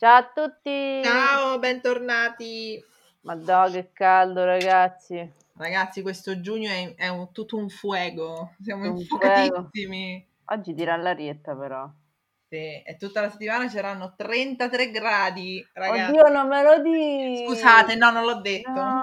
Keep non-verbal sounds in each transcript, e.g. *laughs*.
Ciao a tutti! Ciao, bentornati! Madò, che caldo, ragazzi! Ragazzi, questo giugno è, è un, tutto un fuego, siamo Un infuocatissimi. Oggi tira l'arietta, però. Sì, e tutta la settimana c'erano 33 gradi, ragazzi. Oddio, non me lo dici! Scusate, no, non l'ho detto. No,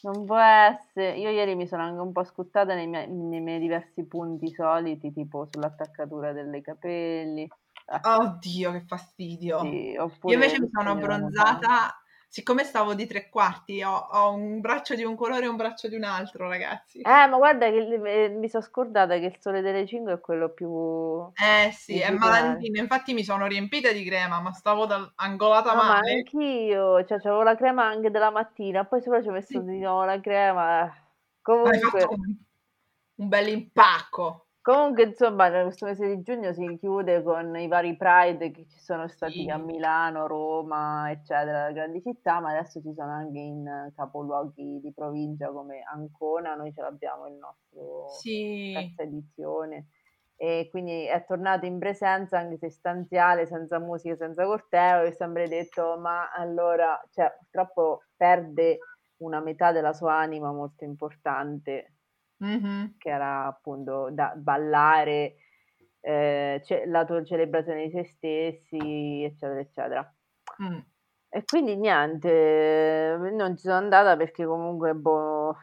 non può essere. Io ieri mi sono anche un po' scuttata nei miei, nei miei diversi punti soliti, tipo sull'attaccatura dei capelli. Oddio, che fastidio. Sì, Io invece mi sono abbronzata, siccome stavo di tre quarti, ho, ho un braccio di un colore e un braccio di un altro, ragazzi. Eh, ma guarda che eh, mi sono scordata che il sole delle 5 è quello più... Eh sì, è Digitale. malandrino, infatti mi sono riempita di crema, ma stavo dal- angolata No, ma male. anch'io, cioè avevo la crema anche della mattina, poi sopra ci ho messo Sì. di nuovo la crema. Comunque, un, un bel impacco. Comunque, insomma, questo mese di giugno si chiude con i vari Pride che ci sono stati Sì. a Milano, Roma, eccetera, grandi città, ma adesso ci sono anche in capoluoghi di provincia come Ancona, noi ce l'abbiamo il nostro Sì, terza edizione. E quindi è tornato in presenza anche se stanziale, senza musica, senza corteo e sempre detto ma allora, cioè purtroppo perde una metà della sua anima molto importante Mhm. che era appunto da ballare, eh, ce- la tua celebrazione di se stessi, eccetera, eccetera. Mm. E quindi niente, non ci sono andata perché comunque, boh,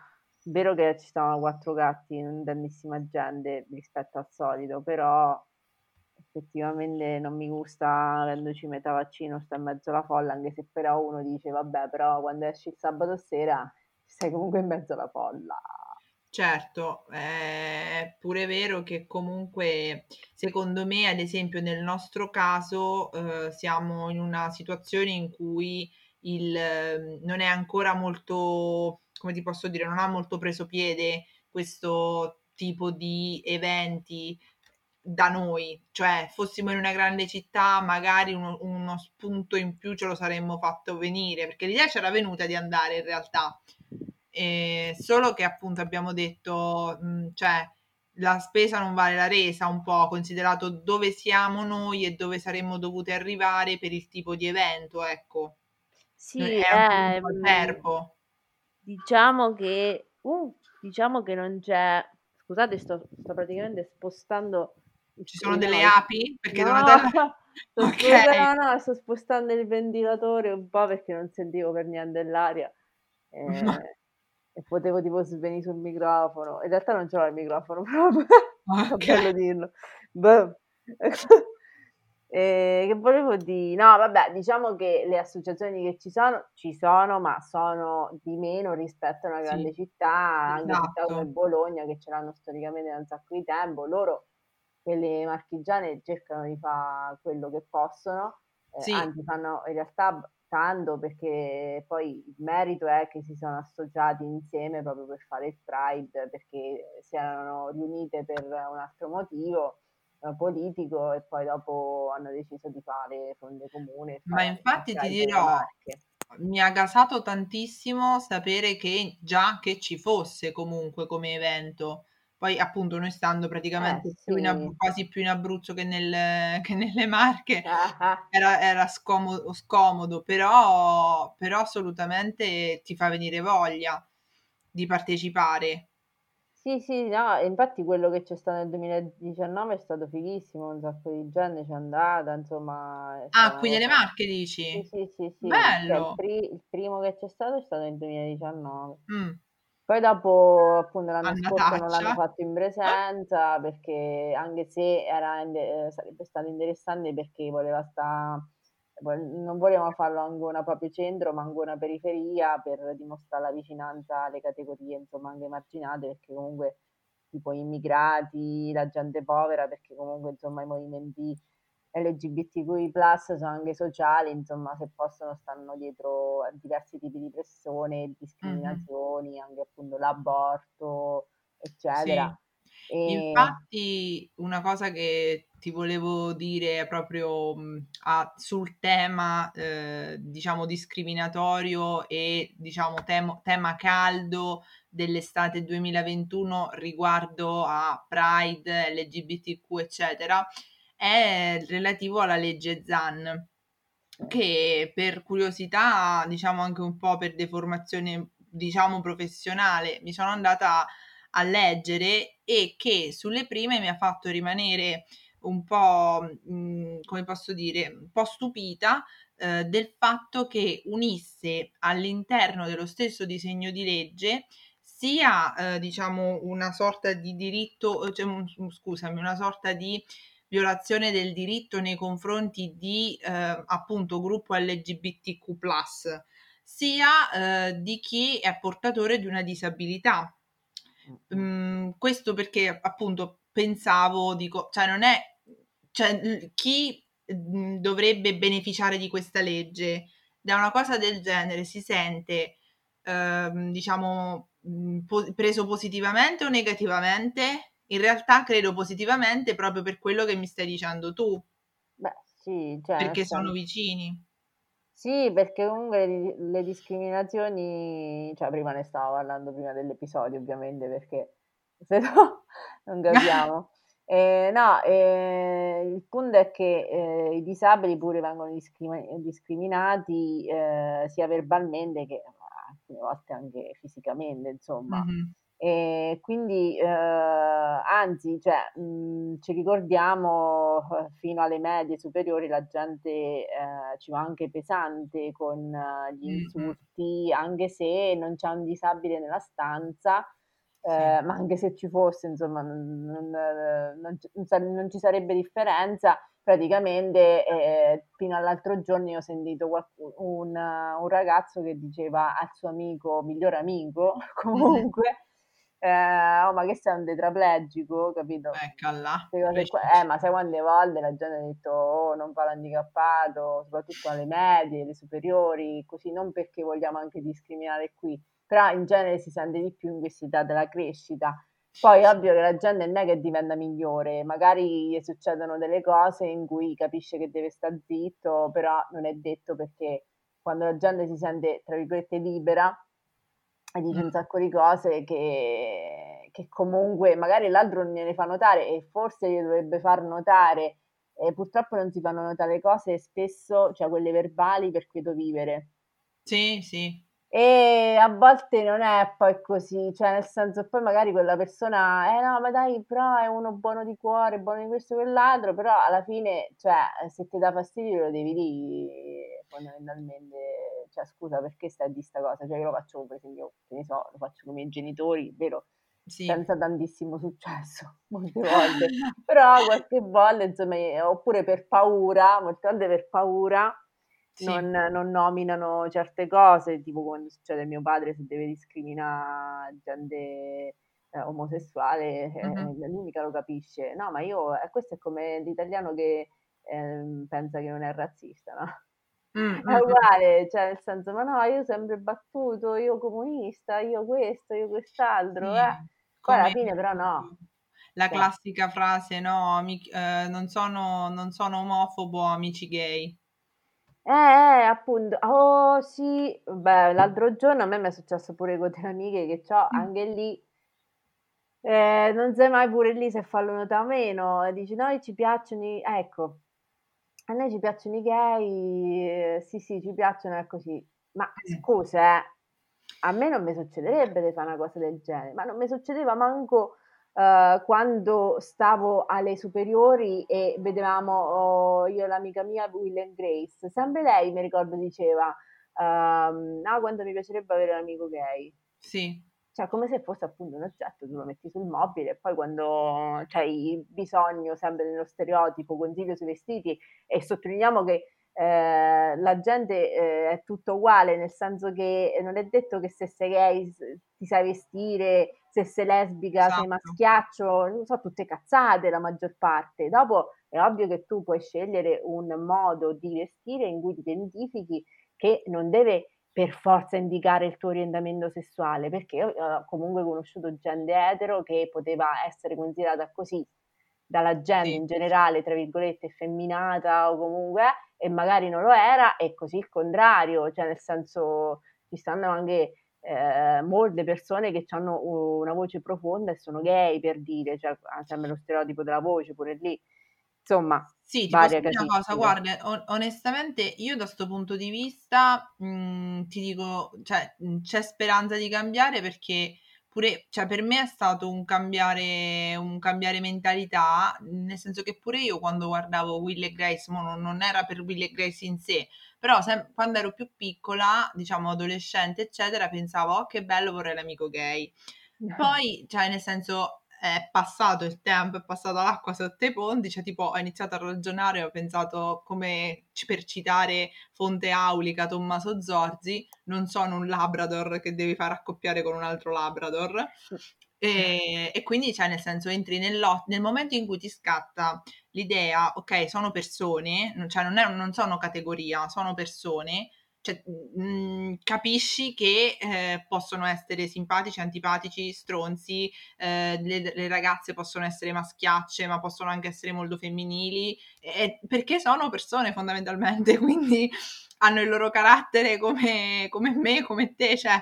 vero che ci stavano quattro gatti, non tantissima gente rispetto al solito, però effettivamente non mi gusta avendoci metà vaccino, sta in mezzo alla folla, anche se però uno dice, vabbè, però quando esci il sabato sera sei comunque in mezzo alla folla. Certo, è pure vero che comunque secondo me, ad esempio nel nostro caso, eh, siamo in una situazione in cui il, ehm, non è ancora molto, come ti posso dire, non ha molto preso piede questo tipo di eventi da noi, cioè fossimo in una grande città, magari uno, uno spunto in più ce lo saremmo fatto venire, perché l'idea c'era venuta di andare in realtà. Eh, solo che appunto abbiamo detto, mh, cioè la spesa non vale la resa un po', considerato dove siamo noi e dove saremmo dovuti arrivare per il tipo di evento, ecco. Sì, è un eh, po' mm, acerbo. diciamo che, uh, diciamo che non c'è, scusate, sto, sto praticamente spostando Ci sono delle no, api? Perché no, Donatella... *laughs* sto *laughs* Ok. sposando, no, sto spostando il ventilatore un po' perché non sentivo per niente l'aria eh, e potevo tipo svenire sul microfono. In realtà non c'era il microfono *laughs* proprio, è Ok. bello dirlo. Eh, *laughs* che volevo dire? No, vabbè, diciamo che le associazioni che ci sono, ci sono, ma sono di meno rispetto a una grande Sì, città, anche città come esatto. Bologna, che ce l'hanno storicamente da un sacco di tempo. Loro, quelle marchigiane, cercano di fare quello che possono, eh, Sì, anzi fanno in realtà tanto perché poi il merito è che si sono associati insieme proprio per fare il Pride, perché si erano riunite per un altro motivo eh, politico e poi dopo hanno deciso di fare fronte comune ma infatti ti dirò, mi ha gasato tantissimo sapere che già che ci fosse comunque come evento. Poi appunto noi stando Eh praticamente più in sì, Ab- quasi più in Abruzzo che, nel- *laughs* che nelle Marche, Ah, era, era scomodo, scomodo, però, però assolutamente ti fa venire voglia di partecipare. Sì, sì, no, infatti quello che c'è stato nel 2019 è stato fighissimo, un sacco di gente c'è andata, insomma, Ah, qui nelle. Marche Sì, dici? sì, sì, sì, cioè il, Bello! pri- il primo che c'è stato è stato nel 2019. Mm, Poi dopo, appunto, l'anno scorso non l'hanno fatto in presenza perché anche se era eh, sarebbe stato interessante perché voleva sta, vo- non volevano farlo a Ancona proprio centro, ma Ancona periferia per dimostrare la vicinanza alle categorie, insomma, anche marginate, perché comunque tipo immigrati, la gente povera, perché comunque, insomma, i movimenti LGBTQI+, sono anche sociali, insomma, se possono stanno dietro a diversi tipi di pressione, discriminazioni, anche appunto l'aborto, Sì. eccetera. E Infatti, una cosa che ti volevo dire proprio mh, a- sul tema, eh, diciamo, discriminatorio e, diciamo, temo- tema caldo dell'estate 2021 riguardo a Pride, LGBTQ, eccetera, è relativo alla legge Zan. che per curiosità, diciamo anche un po' per deformazione, diciamo professionale, mi sono andata a leggere e che sulle prime mi ha fatto rimanere un po', mh, mm, come posso dire, un po' stupita eh, del fatto che unisse all'interno dello stesso disegno di legge sia eh, diciamo una sorta di diritto, cioè, scusami, una sorta di violazione del diritto nei confronti di eh, appunto gruppo LGBTQ+, sia eh, di chi è portatore di una disabilità. Mm, questo perché appunto pensavo, dico, cioè non è, cioè chi mh, dovrebbe beneficiare di questa legge da una cosa del genere si sente, ehm, diciamo, mh, po- preso positivamente o negativamente? In realtà credo positivamente proprio per quello che mi stai dicendo tu. Beh, sì, cioè, perché sono vicini. Sì, perché comunque le, le discriminazioni, cioè prima ne stavo parlando prima dell'episodio ovviamente perché *laughs* se no non capiamo. *laughs* Eh, no, eh, il punto è che eh, i disabili pure vengono discrimi- discriminati eh, sia verbalmente che alcune volte anche fisicamente, insomma. Mm-hmm. E quindi, eh, anzi, cioè, mh, mhmm, ci ricordiamo eh, fino alle medie superiori la gente eh, ci va anche pesante con uh, gli insulti, anche se non c'è un disabile nella stanza, eh, ma anche se ci fosse, insomma, non, non, non, non ci sarebbe differenza. Praticamente, eh, fino all'altro giorno io ho sentito qualcuno, un, un, ragazzo che diceva al suo amico, miglior amico, *laughs* *laughs* comunque, eh, oh, ma che sei un tetraplegico, capito? Eccola. Eh, ma sai quante volte la gente ha detto, oh, non fa l'handicappato, soprattutto alle medie, alle superiori, così, non perché vogliamo anche discriminare qui, però in genere si sente di più in questa età della crescita. Poi è ovvio che la gente non è che diventa migliore, magari gli succedono delle cose in cui capisce che deve stare zitto, però non è detto perché quando la gente si sente, tra virgolette, libera, e dice un sacco di cose che, che comunque magari l'altro non gliene fa notare e forse gli dovrebbe far notare e purtroppo non si fanno notare cose spesso, cioè quelle verbali per quieto vivere. Sì, sì. E a volte non è poi così, cioè nel senso poi magari quella persona, eh no, ma dai, però è uno buono di cuore, buono di questo e quell'altro, però alla fine, cioè, se ti dà fastidio lo devi dire fondamentalmente, cioè scusa perché stai di sta cosa, cioè io lo faccio per esempio, che ne so, lo faccio con i miei genitori, vero? Sì. senza tantissimo successo *laughs* molte volte, però qualche volta insomma, oppure per paura, molte volte per paura sì. non, non, nominano certe cose, tipo quando succede a mio padre se deve discriminare gente eh, omosessuale, mm-hmm. eh, lui mica lo capisce. No, ma io, eh, questo è come l'italiano che ehm, pensa che non è razzista, no? Mm-hmm. È uguale, cioè nel senso, ma no, io sempre battuto, io comunista, io questo, io quest'altro, sì. eh. Poi alla fine però no. La cioè. classica frase, no, amici, eh, non, sono, non sono omofobo, amici gay. Eh, eh, appunto. Oh, sì. Beh, l'altro giorno a me mi è successo pure con delle amiche che ho, anche lì. Eh, non sai mai pure lì se fallo notare o meno. Dici, noi ci piacciono i... Ecco, a noi ci piacciono i gay. Sì, sì, ci piacciono, è così. Ma scusa, eh, a me non mi succederebbe di fare una cosa del genere, ma non mi succedeva manco uh, quando stavo alle superiori e vedevamo oh, io e l'amica mia Will and Grace, sempre lei mi ricordo diceva, um, ah quanto mi piacerebbe avere un amico gay. Sì. Cioè, come se fosse appunto un oggetto, tu lo metti sul mobile e poi quando c'hai bisogno, sempre nello stereotipo, consiglio sui vestiti, e sottolineiamo che eh, la gente eh, è tutto uguale, nel senso che non è detto che se sei gay ti sai vestire, se sei lesbica esatto. sei maschiaccio, non so, tutte cazzate la maggior parte. Dopo è ovvio che tu puoi scegliere un modo di vestire in cui ti identifichi che non deve per forza indicare il tuo orientamento sessuale, perché io ho comunque conosciuto gente etero che poteva essere considerata così dalla gente sì. in generale, tra virgolette, effeminata o comunque, e magari non lo era, e così il contrario, cioè nel senso ci stanno anche eh, molte persone che hanno una voce profonda e sono gay per dire, cioè sempre lo stereotipo della voce pure lì. Insomma, sì, ti posso dire una cosa, guarda, onestamente io da questo punto di vista mh, mhmm, ti dico, cioè, mh, c'è speranza di cambiare perché pure, cioè, per me è stato un cambiare, un cambiare mentalità, nel senso che pure io quando guardavo Will e Grace, non, non era per Will e Grace in sé, però se, quando ero più piccola, diciamo adolescente, eccetera, pensavo, oh che bello vorrei l'amico gay. Poi, cioè, nel senso, è passato il tempo, è passata l'acqua sotto i ponti, cioè tipo ho iniziato a ragionare, ho pensato come per citare fonte aulica Tommaso Zorzi, non sono un Labrador che devi far accoppiare con un altro Labrador. E, e quindi, cioè, nel senso, entri nel momento in cui ti scatta l'idea, ok, sono persone, cioè non, è, non sono categoria, sono persone, cioè, mh, mhmm, capisci che eh, possono essere simpatici, antipatici, stronzi, eh, le, le, ragazze possono essere maschiacce, ma possono anche essere molto femminili, eh, perché sono persone fondamentalmente, *laughs* quindi hanno il loro carattere come, come me, come te, cioè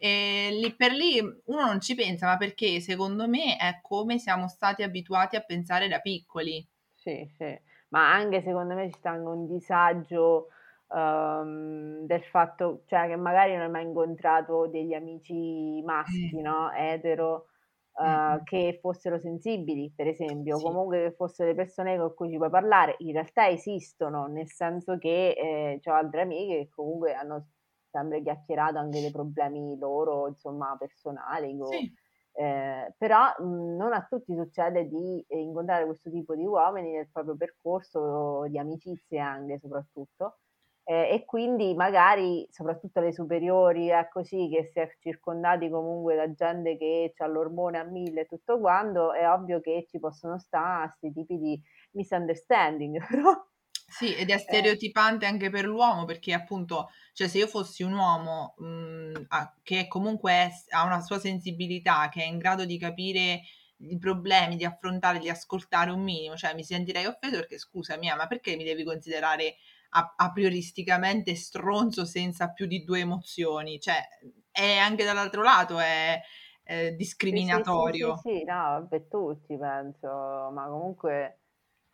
e lì per lì uno non ci pensa, ma perché secondo me è come siamo stati abituati a pensare da piccoli. Sì, sì, ma anche secondo me ci sta anche un disagio um, del fatto, cioè che magari non hai mai incontrato degli amici maschi, no, etero, uh, che fossero sensibili, per esempio, o comunque che fossero le persone con cui ci puoi parlare. In realtà esistono, nel senso che eh, ho altre amiche che comunque hanno sempre chiacchierato anche dei problemi loro, insomma, personali. Sì. Eh, però mh, non a tutti succede di eh, incontrare questo tipo di uomini nel proprio percorso di amicizie anche soprattutto eh, e quindi magari, soprattutto alle superiori, è così che si è circondati comunque da gente che ha l'ormone a mille e tutto quanto, è ovvio che ci possono stare questi tipi di misunderstanding, *laughs* però... Sì, ed è eh. stereotipante eh. anche per l'uomo, perché appunto, cioè se io fossi un uomo mh, mhmm, che comunque è, ha una sua sensibilità, che è in grado di capire i problemi, di affrontare, di ascoltare un minimo, cioè mi sentirei offeso perché scusami, ma perché mi devi considerare a, a prioristicamente stronzo senza più di due emozioni, cioè è anche dall'altro lato è, è discriminatorio. Sì, sì, sì, sì, no, per tutti penso, ma comunque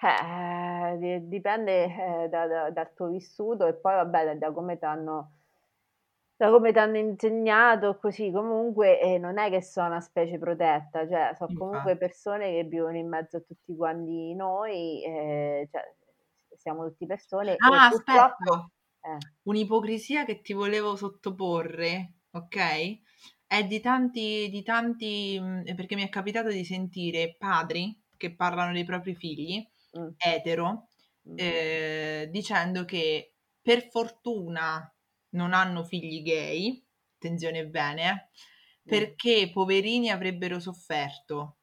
eh, dipende eh, da, da, dal tuo vissuto e poi vabbè da, da come ti hanno da come ti hanno insegnato così comunque eh, non è che sono una specie protetta, cioè sono comunque persone che vivono in mezzo a tutti quanti noi, eh, cioè, siamo tutti persone. Ah, aspetta, eh. un'ipocrisia che ti volevo sottoporre, ok? È di tanti, di tanti, mm, perché mi è capitato di sentire padri che parlano dei propri figli, mm. etero, mm. Eh, dicendo che per fortuna non hanno figli gay, attenzione bene, mm. perché poverini avrebbero sofferto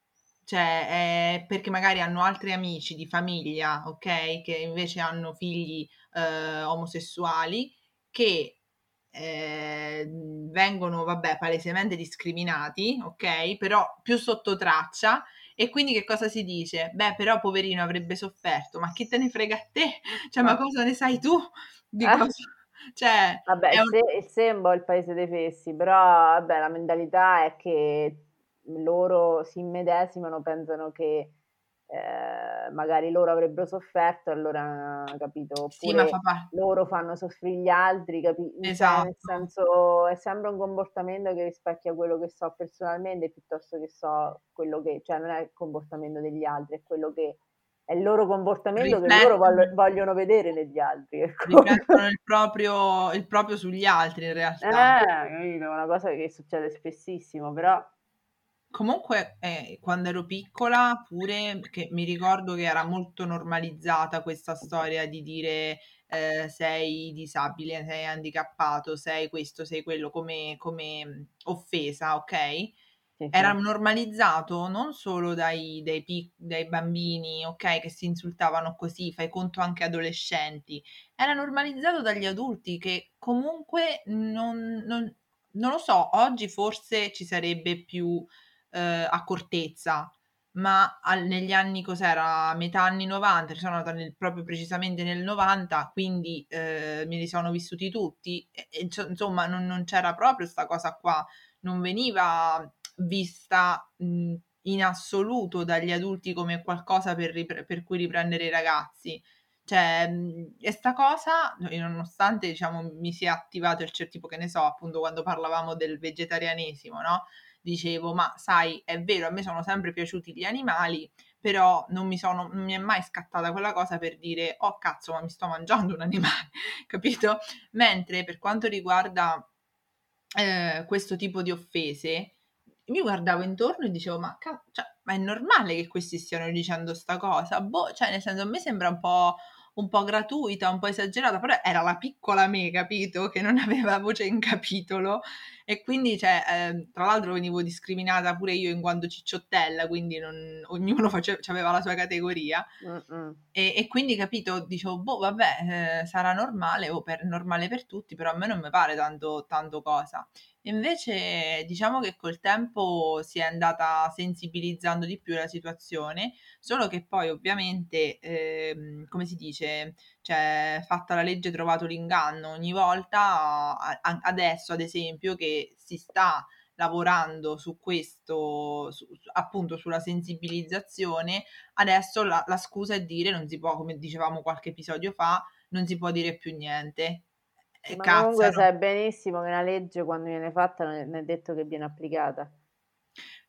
cioè eh, perché magari hanno altri amici di famiglia, ok, che invece hanno figli eh, omosessuali che eh, vengono, vabbè, palesemente discriminati, ok, però più sotto traccia. E quindi che cosa si dice? Beh, però poverino avrebbe sofferto, ma chi te ne frega a te? Cioè, ma cosa ne sai tu di eh. cosa? *laughs* Cioè, vabbè, un... se, è il paese dei fessi, però vabbè, la mentalità è che loro si immedesimano, pensano che eh, magari loro avrebbero sofferto, allora capito? Oppure sì, fa loro fanno soffrire gli altri, capito? Esatto. Cioè, nel esatto. senso è sempre un comportamento che rispecchia quello che so personalmente piuttosto che so quello che, cioè non è il comportamento degli altri, è quello che è il loro comportamento Riflettono. che loro voglio, vogliono vedere negli altri. Ecco. Riflettono il proprio, il proprio sugli altri in realtà. Eh, è una cosa che succede spessissimo, però Comunque, eh, quando ero piccola, pure che mi ricordo che era molto normalizzata questa storia di dire eh, sei disabile, sei handicappato, sei questo, sei quello come, come offesa, ok? Sì, Era normalizzato non solo dai, dai, pic- dai bambini, ok, che si insultavano così, fai conto anche adolescenti, era normalizzato dagli adulti che comunque non, non, non lo so, oggi forse ci sarebbe più eh, accortezza, ma al, negli anni cos'era? Metà anni 90, sono nata nel, proprio precisamente nel 90, quindi eh, me li sono vissuti tutti, e, e, insomma non, non, c'era proprio questa cosa qua, non veniva vista mh, in assoluto dagli adulti come qualcosa per, ripre- per cui riprendere i ragazzi. Cioè, mhmm, e cosa, nonostante diciamo mi sia attivato il tipo che ne so, appunto quando parlavamo del vegetarianesimo, no? Dicevo, ma sai, è vero, a me sono sempre piaciuti gli animali, però non mi, sono, non mi è mai scattata quella cosa per dire, oh cazzo, ma mi sto mangiando un animale, *laughs* capito? Mentre per quanto riguarda eh, questo tipo di offese, mi guardavo intorno e dicevo, ma, ca- cioè, ma è normale che questi stiano dicendo sta cosa? Boh, cioè, nel senso, a me sembra un po' un po' gratuita, un po' esagerata, però era la piccola me, capito? Che non aveva voce in capitolo e quindi, cioè, eh, tra l'altro venivo discriminata pure io in quanto cicciottella, quindi non, ognuno faceva, aveva la sua categoria e, e, quindi, capito, dicevo, boh, vabbè, eh, sarà normale o per, normale per tutti, però a me non mi pare tanto, tanto cosa. Invece diciamo che col tempo si è andata sensibilizzando di più la situazione, solo che poi ovviamente, ehm, come si dice, cioè fatta la legge trovato l'inganno, ogni volta, a- adesso ad esempio che si sta lavorando su questo, su, appunto sulla sensibilizzazione, adesso la, la scusa è dire non si può, come dicevamo qualche episodio fa, non si può dire più niente eh, Ma cazzano. comunque sai benissimo che una legge quando viene fatta non è detto che viene applicata.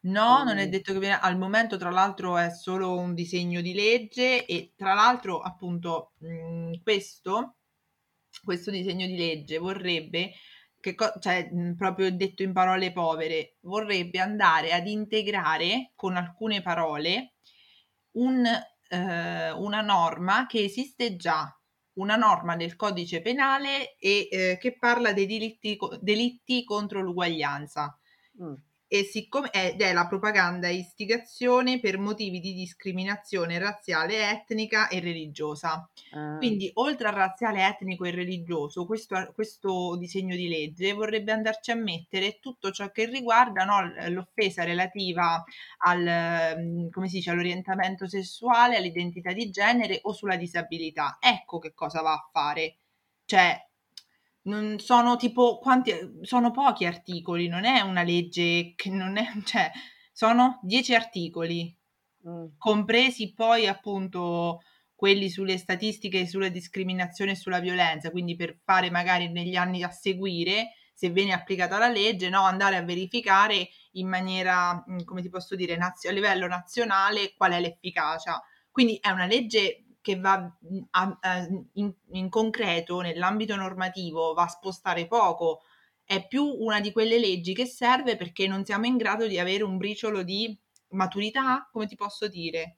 No, non è detto che viene... Al momento, tra l'altro, è solo un disegno di legge e tra l'altro, appunto, mh, mhmm, questo, questo disegno di legge vorrebbe, che co- cioè, mh, proprio detto in parole povere, vorrebbe andare ad integrare con alcune parole un, eh, una norma che esiste già una norma del codice penale e, eh, che parla dei delitti, delitti contro l'uguaglianza. Mm e siccome ed è la propaganda e istigazione per motivi di discriminazione razziale, etnica e religiosa. Ah. Quindi, oltre al razziale, etnico e religioso, questo, questo, disegno di legge vorrebbe andarci a mettere tutto ciò che riguarda no, l'offesa relativa al, mm, come si dice, all'orientamento sessuale, all'identità di genere o sulla disabilità. Ecco che cosa va a fare. Cioè, non sono tipo quanti sono pochi articoli, non è una legge che non è, *laughs* cioè sono dieci articoli, mm. compresi poi appunto quelli sulle statistiche sulla discriminazione e sulla violenza, quindi per fare magari negli anni a seguire se viene applicata la legge, no, andare a verificare in maniera, mm, come ti posso dire, naz- a livello nazionale qual è l'efficacia. Quindi è una legge che va mhmm, a, a, in, in concreto nell'ambito normativo va a spostare poco, è più una di quelle leggi che serve perché non siamo in grado di avere un briciolo di maturità, come ti posso dire?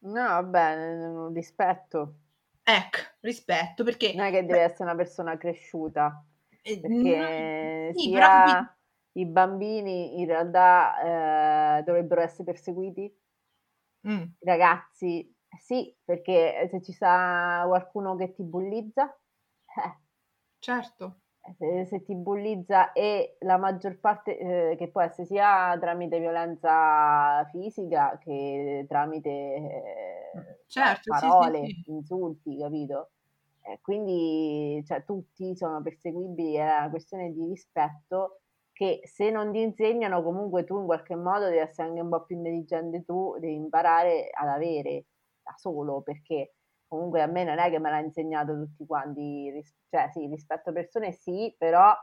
No, vabbè, rispetto. Ecco, rispetto perché... Non è che deve beh, essere una persona cresciuta, eh, perché no, sì, però... i bambini in realtà eh, dovrebbero essere perseguiti, mm. i ragazzi sì, perché eh, se ci sta qualcuno che ti bullizza, eh, certo. Eh, se, se, ti bullizza e la maggior parte, eh, che può essere sia tramite violenza fisica che tramite eh, certo, parole, sì, sì, sì. insulti, capito? quindi cioè, tutti sono perseguibili, è una questione di rispetto che se non ti insegnano comunque tu in qualche modo devi essere anche un po' più intelligente tu, devi imparare ad avere da solo, perché comunque a me non è che me l'ha insegnato tutti quanti, cioè sì, rispetto a persone sì, però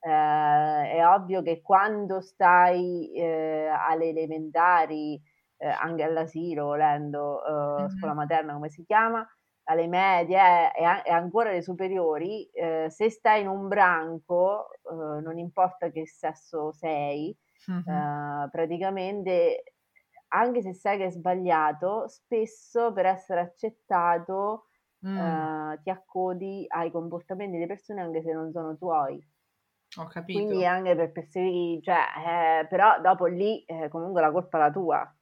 eh, è ovvio che quando stai eh, alle elementari, eh, anche all'asilo, volendo, mm-hmm. scuola materna come si chiama, alle medie e, e ancora alle superiori, eh, se stai in un branco, eh, non importa che sesso sei, mm-hmm. praticamente anche se sai che è sbagliato, spesso per essere accettato mm. eh, ti accodi ai comportamenti delle persone anche se non sono tuoi. Ho capito. Quindi anche per perseguire, cioè, eh, però dopo lì eh, comunque la colpa è la tua.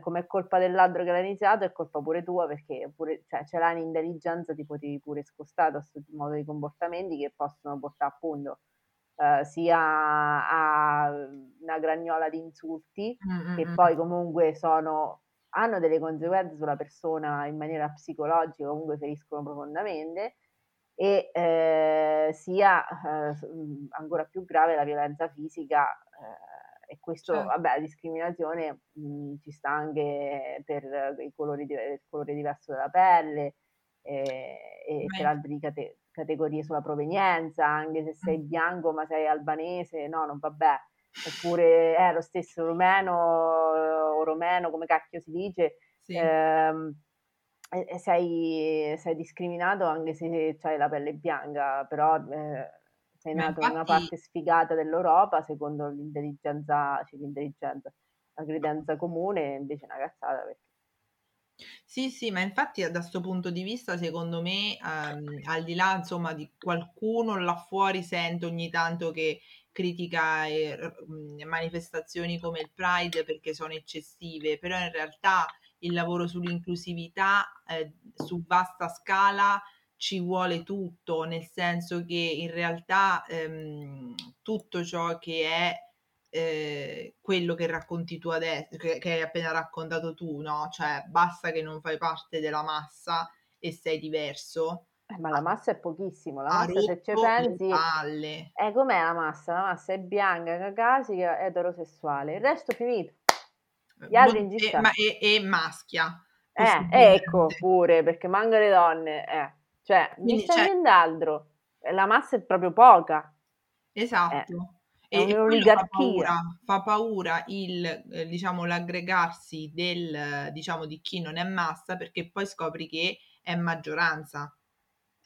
Come è colpa del ladro che l'ha iniziato, è colpa pure tua perché pure, cioè, ce l'hai un'intelligenza, ti potevi pure scostare da questo modo di comportamenti che possono portare appunto eh, sia a una gragnola di insulti, mm-hmm. che poi comunque sono, hanno delle conseguenze sulla persona in maniera psicologica, comunque feriscono profondamente, e eh, sia eh, ancora più grave la violenza fisica eh, e questo, Certo. vabbè, la discriminazione mh, ci sta anche per i colori, di- il colore diverso della pelle eh, e Ma per altre cate- categorie sulla provenienza, anche se sei bianco ma sei albanese, no, non vabbè. Oppure eh, lo stesso rumeno o romeno, come cacchio si dice, sì. ehm, sei, sei discriminato anche se hai la pelle bianca, però eh, sei nato in una infatti, parte sfigata dell'Europa secondo l'intelligenza, cioè l'intelligenza, la credenza comune, invece è una cazzata perché Sì, sì, ma infatti da questo punto di vista, secondo me, ehm, al di là, insomma, di qualcuno là fuori sento ogni tanto che critica eh, mh, manifestazioni come il Pride perché sono eccessive, però in realtà il lavoro sull'inclusività eh, su vasta scala ci vuole tutto, nel senso che in realtà ehm, tutto ciò che è eh, quello che racconti tu adesso, che, che hai appena raccontato tu, no? Cioè, basta che non fai parte della massa e sei diverso. Eh, ma la massa è pochissimo, la massa se ci pensi, palle. eh, com'è la massa? La massa è bianca, caucasica, eterosessuale, il resto è finito, gli altri in Bo- e, maschia, Eh, ecco pure, perché mancano le donne, eh. Cioè, mi Quindi, stai cioè, dicendo la massa è proprio poca, eh, esatto. È E, quello fa un'oligarchia. paura, fa paura il, eh, diciamo, l'aggregarsi del, diciamo, di chi non è massa perché poi scopri che è maggioranza.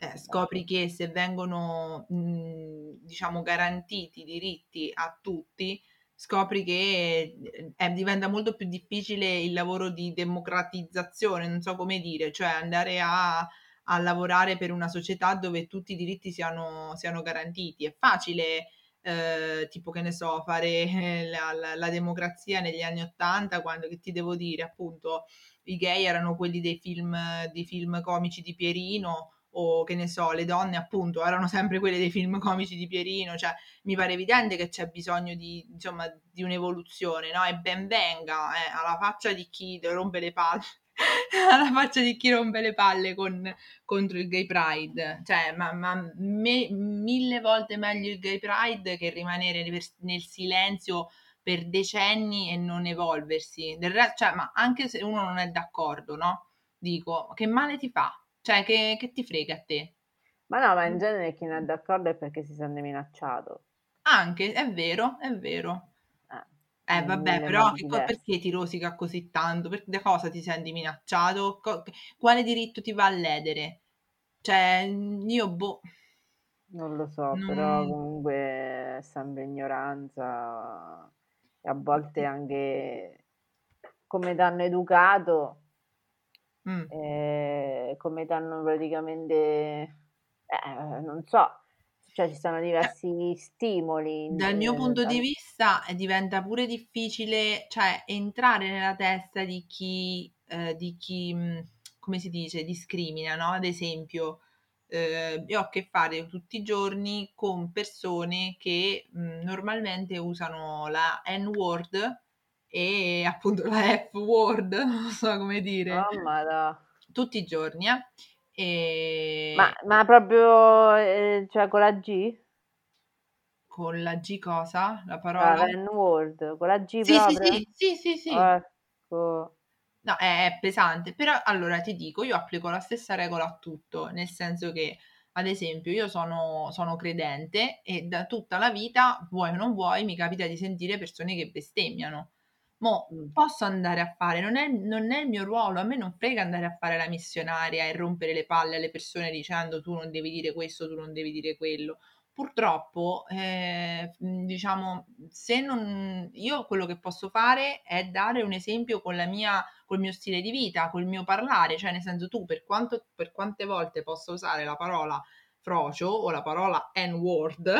Eh, scopri che se vengono, mh, diciamo, garantiti i diritti a tutti, scopri che eh, diventa molto più difficile il lavoro di democratizzazione, non so come dire, cioè andare a, a lavorare per una società dove tutti i diritti siano, siano garantiti. È facile, eh, tipo che ne so, fare eh, la, la- la democrazia negli anni Ottanta, quando, che ti devo dire, appunto, i gay erano quelli dei film, dei film comici di Pierino o che ne so, le donne appunto erano sempre quelle dei film comici di Pierino, cioè mi pare evidente che c'è bisogno di, insomma, di un'evoluzione, no? E ben venga, eh, alla faccia di chi rompe le palle, *laughs* alla faccia di chi rompe le palle con, contro il gay pride, cioè, ma, ma me- mille volte meglio il gay pride che rimanere nel, silenzio per decenni e non evolversi. Del resto, cioè, ma anche se uno non è d'accordo, no? Dico, che male ti fa? Cioè, che, che ti frega a te? Ma no, ma in genere chi non è d'accordo è perché si sente minacciato. Anche, è vero, è vero. Eh, vabbè, però co- diversi. perché ti rosica così tanto? Per, da cosa ti senti minacciato? Co- quale diritto ti va a ledere? Cioè, io, boh, Non lo so, però non... comunque è sempre ignoranza e a volte anche come ti hanno educato, Mm. eh, come ti hanno praticamente, eh, non so, cioè ci sono diversi stimoli. Dal mio punto di vista eh, diventa pure difficile, cioè, entrare nella testa di chi, eh, di chi, mh, come si dice, discrimina, no? Ad esempio, eh, io ho a che fare tutti i giorni con persone che mh, normalmente usano la N-word e appunto la F-word, *laughs* non so come dire, Oh, tutti i giorni, eh? Ma, E ma proprio, eh, cioè con la G? con la G cosa? La La parola? N-word, con la G sì, proprio? sì, sì, sì, sì. Ecco. No, è, è pesante, però allora ti dico, io applico la stessa regola a tutto, nel senso che, ad esempio, io sono, sono credente e da tutta la vita, vuoi o non vuoi, mi capita di sentire persone che bestemmiano. Mo, Mm. posso andare a fare, non è, non è il mio ruolo, a me non frega andare a fare la missionaria e rompere le palle alle persone dicendo tu non devi dire questo, tu non devi dire quello. Purtroppo, eh, mh, diciamo, se non, io quello che posso fare è dare un esempio con la mia, col mio stile di vita, col mio parlare, cioè nel senso tu per quanto, per quante volte posso usare la parola frocio o la parola N-word,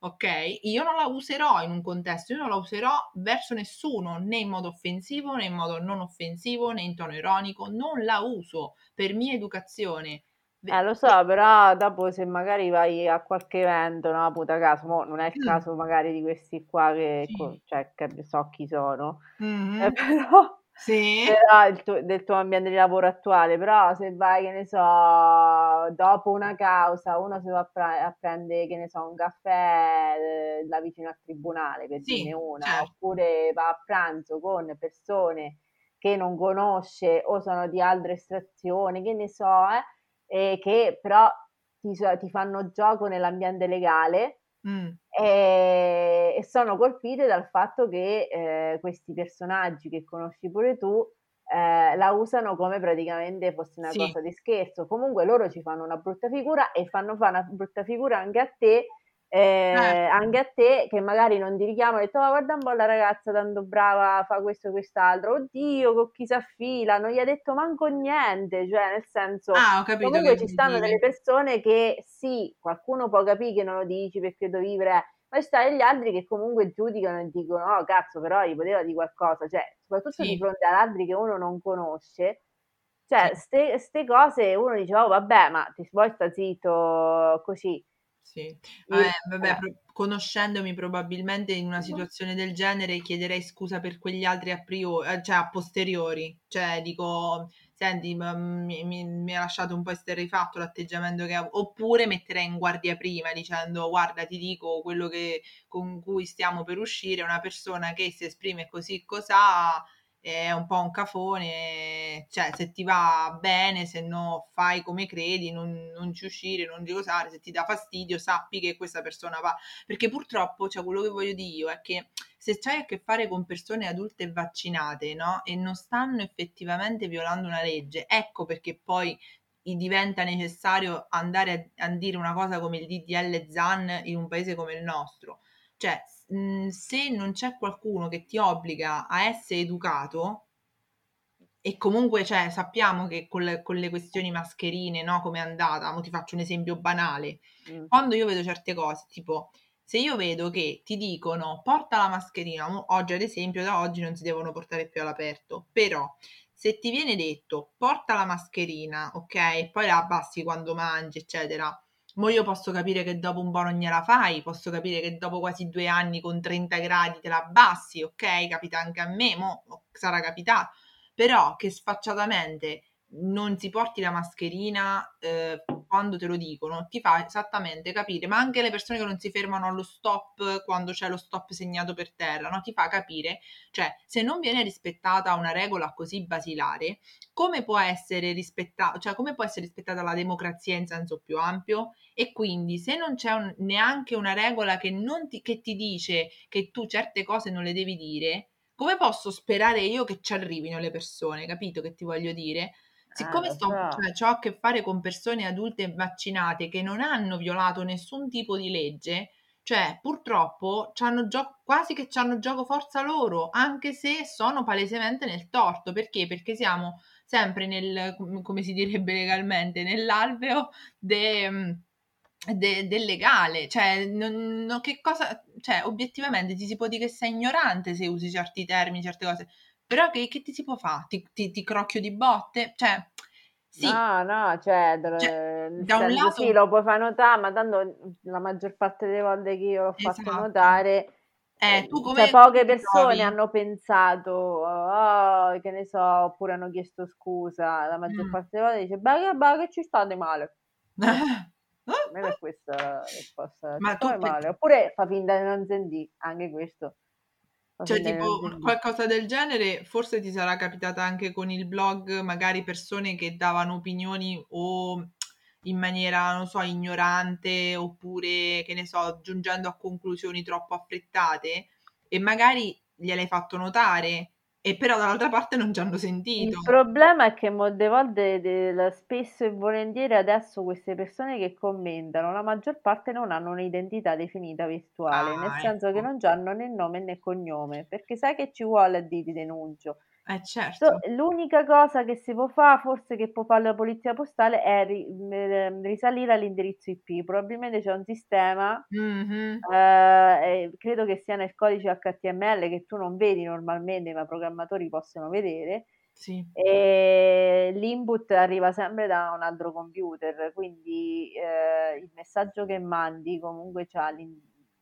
ok? Io non la userò in un contesto, io non la userò verso nessuno, né in modo offensivo, né in modo non offensivo, né in tono ironico, non la uso per mia educazione. Eh, lo so, però dopo se magari vai a qualche evento, no, puta caso, mo non è il Mm. caso magari di questi qua che, Sì. co- cioè, che so chi sono, Mhm. eh, *laughs* però Sì. Tuo, del tuo ambiente di lavoro attuale, però se vai, che ne so, dopo una causa, uno si va a, pre- a prendere, che ne so, un caffè eh, là vicino al tribunale, per Sì, dirne una, certo. oppure va a pranzo con persone che non conosce o sono di altre estrazioni, che ne so, eh, e che però ti, ti fanno gioco nell'ambiente legale Mm. e, e, sono colpite dal fatto che eh, questi personaggi che conosci pure tu eh, la usano come praticamente fosse una Sì. cosa di scherzo. Comunque loro ci fanno una brutta figura e fanno fare una brutta figura anche a te eh, certo. anche a te che magari non ti richiamano e detto oh, guarda un po' la ragazza tanto brava fa questo e quest'altro. Oddio con chi si affila non gli ha detto manco niente cioè nel senso ah, comunque ci stanno delle persone che sì qualcuno può capire che non lo dici perché devo vivere ma ci stanno gli altri che comunque giudicano e dicono oh cazzo però gli poteva di qualcosa. Cioè soprattutto sì. di fronte ad altri che uno non conosce cioè ste, ste cose uno dice oh vabbè ma ti vuoi sta zitto così sì, vabbè, vabbè pro- conoscendomi probabilmente in una situazione del genere chiederei scusa per quegli altri a priori, cioè a posteriori, cioè dico, senti, mi, mi, mi ha lasciato un po' esterrefatto l'atteggiamento che ha, oppure metterei in guardia prima dicendo guarda ti dico quello che, con cui stiamo per uscire, una persona che si esprime così cos'ha è un po' un cafone, cioè se ti va bene, se no fai come credi, non, non ci uscire, non riosare, se ti dà fastidio sappi che questa persona va, perché purtroppo, cioè quello che voglio dire io è che se c'hai a che fare con persone adulte vaccinate, no? E non stanno effettivamente violando una legge, ecco perché poi diventa necessario andare a, a dire una cosa come il DDL ZAN in un paese come il nostro. Cioè, Mhmm, se non c'è qualcuno che ti obbliga a essere educato, e comunque cioè, sappiamo che con le, con le questioni mascherine, no, come è andata, mo ti faccio un esempio banale, mm. quando io vedo certe cose, tipo se io vedo che ti dicono porta la mascherina, oggi ad esempio da oggi non si devono portare più all'aperto, però se ti viene detto porta la mascherina, ok, poi la abbassi quando mangi, eccetera, Mo io posso capire che dopo un po' non gliela fai, posso capire che dopo quasi due anni con 30 gradi te la abbassi, ok? Capita anche a me, mo sarà capitato. Però che sfacciatamente non ti porti la mascherina eh, quando te lo dicono, ti fa esattamente capire, ma anche le persone che non si fermano allo stop quando c'è lo stop segnato per terra, no? ti fa capire, cioè se non viene rispettata una regola così basilare, come può essere rispettata, cioè come può essere rispettata la democrazia in senso più ampio? E quindi se non c'è un, neanche una regola che, ti, che ti dice che tu certe cose non le devi dire, come posso sperare io che ci arrivino le persone, capito che ti voglio dire? Siccome ah, sto, cioè, ho a che fare con persone adulte vaccinate che non hanno violato nessun tipo di legge, cioè purtroppo gio- quasi che hanno gioco forza loro, anche se sono palesemente nel torto. Perché? Perché siamo sempre nel, come si direbbe legalmente, nell'alveo de, de, del legale. Cioè, non, non, che cosa, cioè, obiettivamente ti si può dire che sei ignorante se usi certi termini, certe cose però che, che ti si può fare? Ti, ti, ti, crocchio di botte? Cioè, sì. No, no, cioè, cioè da un lato... Sì, lo puoi fare notare, ma tanto la maggior parte delle volte che io l'ho esatto. fatto notare... Eh, come cioè, poche persone trovi? hanno pensato, oh, che ne so, oppure hanno chiesto scusa. La maggior mm. parte delle volte dice, beh, beh, che ci state male. *laughs* Non è questa risposta. Ma tu male. Oppure fa finta di non sentire, anche questo. Cioè, tipo qualcosa del genere, forse ti sarà capitata anche con il blog, magari persone che davano opinioni o in maniera, non so, ignorante oppure, che ne so, giungendo a conclusioni troppo affrettate e magari gliel'hai fatto notare e però dall'altra parte non ci hanno sentito. Il problema è che molte volte, de, spesso e volentieri adesso queste persone che commentano, la maggior parte non hanno un'identità definita virtuale, ah, nel ecco. senso che non hanno né nome né cognome, perché sai che ci vuole a ti denuncio. Eh certo. L'unica cosa che si può fare, forse che può fare la polizia postale, è ri, ehm, risalire all'indirizzo IP. Probabilmente c'è un sistema, mm-hmm. eh, credo che sia nel codice HTML che tu non vedi normalmente, ma i programmatori possono vedere. Sì. E l'input arriva sempre da un altro computer, quindi eh, il messaggio che mandi comunque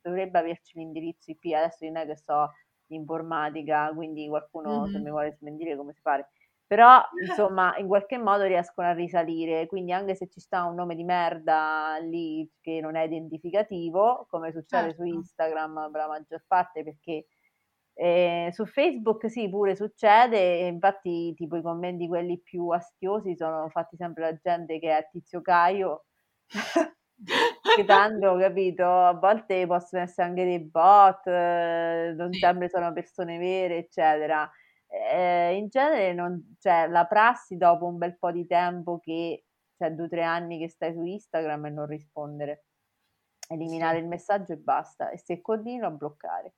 dovrebbe averci l'indirizzo IP. Adesso io non è che so informatica, quindi qualcuno se mi vuole smentire come si pare. Però, *laughs* insomma, in qualche modo riescono a risalire, quindi anche se ci sta un nome di merda lì che non è identificativo, come succede su Certo. Instagram per la maggior parte, perché, ehm, su Facebook sì, pure succede infatti tipo i commenti quelli più astiosi sono fatti sempre da gente che è Tizio Caio, *laughs* che tanto, capito, a volte possono essere anche dei bot, non Sì. sempre sono persone vere, eccetera. Ehm, in genere non cioè la prassi dopo un bel po' di tempo che cioè 2, 3 anni che stai su Instagram è non rispondere. Sì. Eliminare il messaggio e basta e se continua bloccare.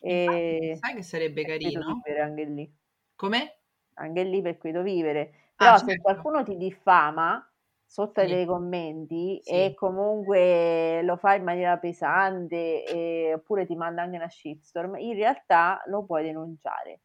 Infatti sai che sarebbe carino? vivere anche lì. Come? Anche lì per quieto vivere. Ah, Però se certo. qualcuno ti diffama sotto Sì. dei commenti e Sì. comunque lo fa in maniera pesante, ehm, oppure ti manda anche una shitstorm, in realtà lo puoi denunciare.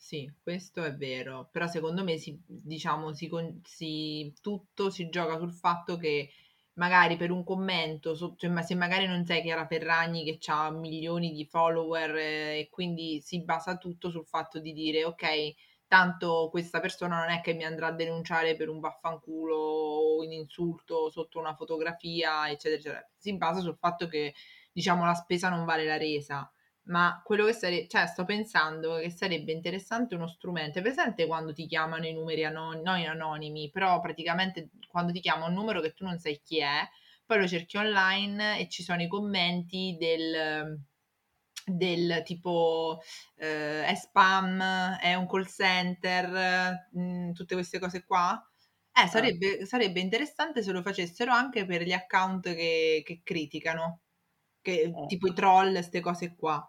Sì, questo è vero, però secondo me si diciamo si si tutto si gioca sul fatto che magari per un commento cioè ma se magari non sei Chiara Ferragni che c'ha milioni di follower e quindi si basa tutto sul fatto di dire: "Okay, tanto questa persona non è che mi andrà a denunciare per un vaffanculo o un insulto sotto una fotografia, eccetera, eccetera." Si basa sul fatto che, diciamo, la spesa non vale la resa. Ma quello che sare cioè sto pensando che sarebbe interessante uno strumento hai presente quando ti chiamano i numeri anon no anonimi, però praticamente quando ti chiama un numero che tu non sai chi è, poi lo cerchi online e ci sono i commenti del del tipo, ehm, è spam, è un call center, mhmm, tutte queste cose qua? Eh, Ah. sarebbe sarebbe interessante se lo facessero anche per gli account che che criticano, che Eh. tipo i troll, 'ste cose qua.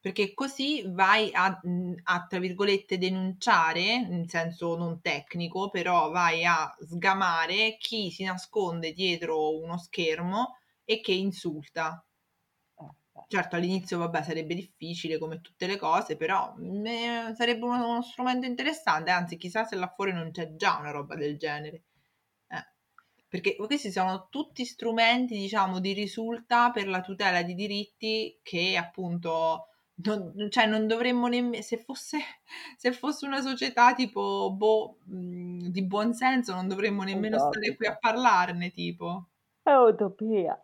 Perché così vai a mhmm, a tra virgolette "denunciare", in senso non tecnico, però vai a sgamare chi si nasconde dietro uno schermo e che insulta. Eh. Certo all'inizio vabbè sarebbe difficile come tutte le cose, però, mhmm, ehm, sarebbe uno uno strumento interessante, anzi chissà se là fuori non c'è già una roba del genere. Eh. Perché questi sono tutti strumenti, diciamo, di risulta per la tutela di diritti che appunto non cioè non dovremmo nemme se fosse *laughs* se fosse una società tipo, boh, mhmm, di buon senso non dovremmo nemmeno stare qui a parlarne tipo. È utopia.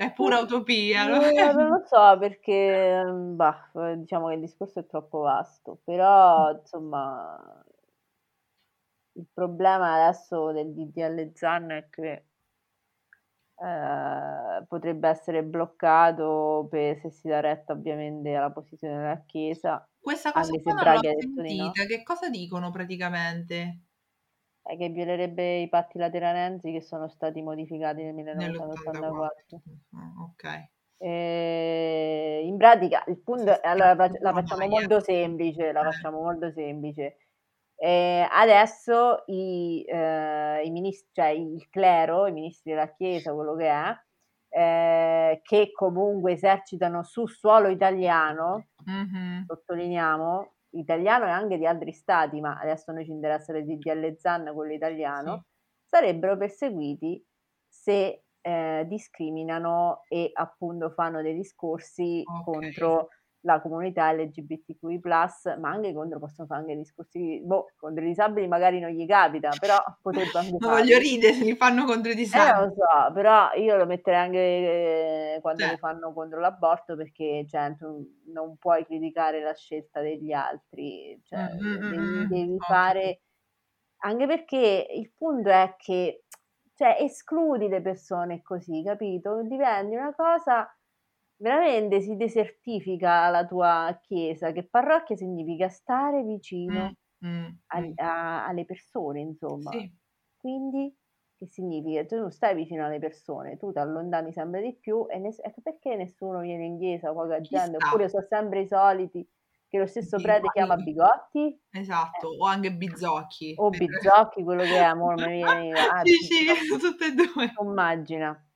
È pura utopia, no? No, non lo so *laughs* perché, bah, diciamo che il discorso è troppo vasto, però insomma il problema adesso del DDL Zan è che ehm, potrebbe essere bloccato pe se si dà retta ovviamente alla posizione della Chiesa, Questa cosa qua non l'ho di no. sentita, che cosa dicono praticamente? Eh, che violerebbe i patti lateranensi che sono stati modificati nel Nell'84. 1984. Ah, okay. Ehm, in pratica il punto è allora la fac la facciamo molto semplice, la Eh. facciamo molto semplice. Ehm, adesso i ehm, i minis cioè il clero, i ministri della Chiesa, quello che è, ehm, che comunque esercitano su suolo italiano, Mh-mh. sottolineiamo, italiano e anche di altri stati, ma adesso noi ci interessa il DDL Zan, quello Sì. italiano, sarebbero perseguiti se, ehm, discriminano e appunto fanno dei discorsi Okay. contro la comunità LGBTQI+, ma anche contro possono fare anche discorsi boh, contro i disabili magari non gli capita, però *laughs* potrebbe anche Ma voglio ridere se li fanno contro i Eh, disabili. lo so, però io lo metterei anche quando li Cioè fanno contro l'aborto perché cioè tu non puoi criticare la scelta degli altri, cioè mh, mh, devi mh. devi Okay. fare anche perché il punto è che cioè escludi le persone così, capito, diventi una cosa veramente si desertifica la tua chiesa, che parrocchia significa stare vicino mh, al mh. a alle persone insomma. Sì. Quindi che significa? Tu non stai vicino alle persone, tu t'allontani sempre di più e ness e perché nessuno viene in chiesa, poca gente, oppure so' sempre i soliti che lo stesso Di prete chiama bigotti? esatto, Eh. o anche Bizzocchi. O Per Bizzocchi, quello che è, mo' non mi viene *laughs* ah, Sì, sì, *laughs* tutte e 2. tu immagina.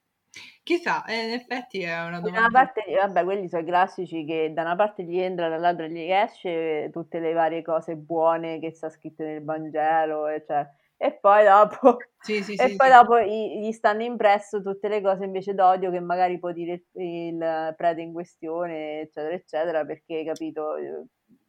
Chissà, eh, in effetti è una Da una domanda parte vabbè quelli so' i classici che da una parte gli entra, dall'altra gli esce tutte le varie cose buone che sta scritte nel Vangelo e cioè e poi dopo, sì, sì, *laughs* e sì, poi dopo gli stanno impresso tutte le cose invece d'odio che magari può dire il prete in questione, eccetera, eccetera, perché, capito,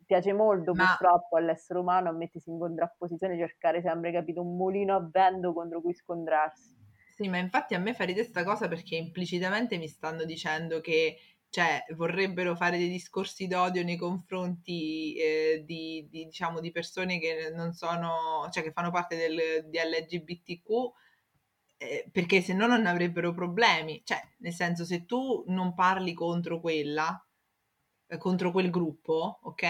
piace molto Ma... purtroppo all'essere umano a mettersi in contrapposizione, cercare sempre, capito, un mulino a vento contro cui scontrarsi. Sì, ma infatti a me fa ridere questa cosa perché implicitamente mi stanno dicendo che cioè, vorrebbero fare dei discorsi d'odio nei confronti eh, di, di, diciamo, di persone che non sono, cioè che fanno parte del, di LGBTQ, eh, perché se no non avrebbero problemi. Cioè, nel senso, se tu non parli contro quella, eh, contro quel gruppo, ok?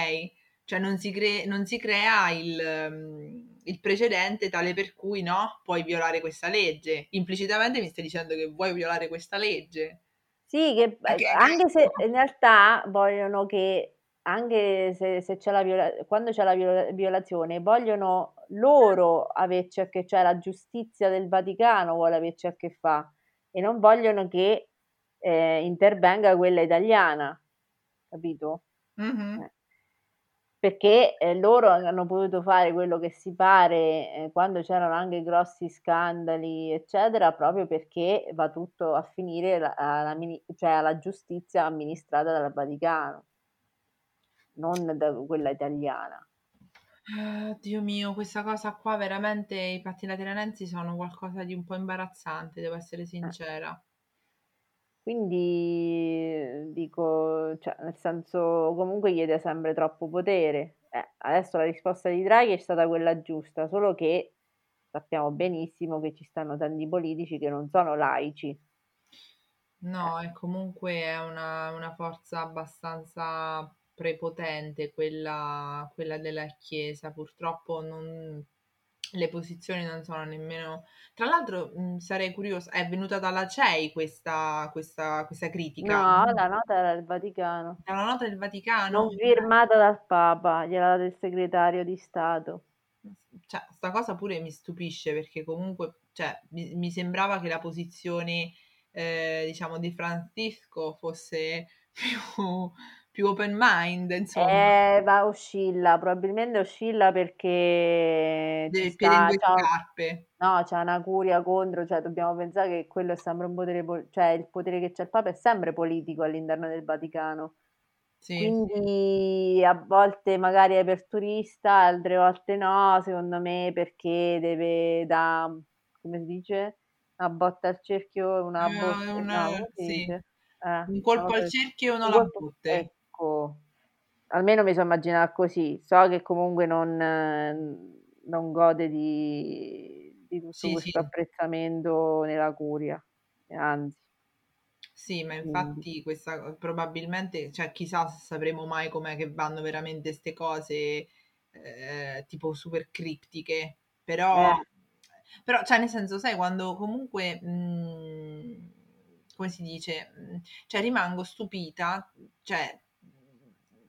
Cioè non si, cre- non si crea il, um, il, precedente tale per cui no, puoi violare questa legge. Implicitamente mi stai dicendo che vuoi violare questa legge. Sì, che Perché anche se in realtà vogliono che, anche se, se c'è la viola- quando c'è la viola- violazione, vogliono loro averci a che, cioè la giustizia del Vaticano vuole averci a che fare e non vogliono che eh, intervenga quella italiana, capito? Mm-hmm. Eh perché eh, loro hanno potuto fare quello che si pare eh, quando c'erano anche grossi scandali, eccetera, proprio perché va tutto a finire la, alla, cioè alla giustizia amministrata dal Vaticano, non da quella italiana. Uh, Dio mio, questa cosa qua veramente i patti lateranensi sono qualcosa di un po' imbarazzante, devo essere eh. Quindi dico, cioè, nel senso, comunque chiede sempre troppo potere. Eh, adesso la risposta di Draghi è stata quella giusta, solo che sappiamo benissimo che ci stanno tanti politici che non sono laici. No, e comunque è una, una forza abbastanza prepotente quella, quella della Chiesa. Purtroppo non, le posizioni non sono nemmeno... Tra l'altro mh, sarei curiosa, è venuta dalla CEI questa, questa, questa critica? No, la nota era del Vaticano. Dalla nota del Vaticano? Non firmata dal Papa, gliela data il segretario di Stato. Cioè, sta cosa pure mi stupisce perché comunque, cioè, mi, mi sembrava che la posizione, eh, diciamo, di Francisco fosse *laughs* più più open mind, insomma. Eh, va, oscilla, probabilmente oscilla perché Deve sta, due scarpe. No, c'è una curia contro, cioè dobbiamo pensare che quello è sempre un potere, cioè il potere che c'è il Papa è sempre politico all'interno del Vaticano. Sì, Quindi a volte magari è per turista, altre volte no, secondo me perché deve da, come si dice, una botta al cerchio, una eh, botta, una, no, sì. eh, un colpo al cerchio e uno alla botte ecco, almeno mi sono immaginata così. So che comunque non, non gode di, di tutto sì, questo sì. apprezzamento nella curia, anzi. Sì, ma infatti questa probabilmente, cioè chissà se sapremo mai com'è che vanno veramente queste cose eh, tipo super criptiche, però, eh. però, cioè nel senso, sai, quando comunque, mh, mhmm, come si dice, mhmm, cioè rimango stupita, cioè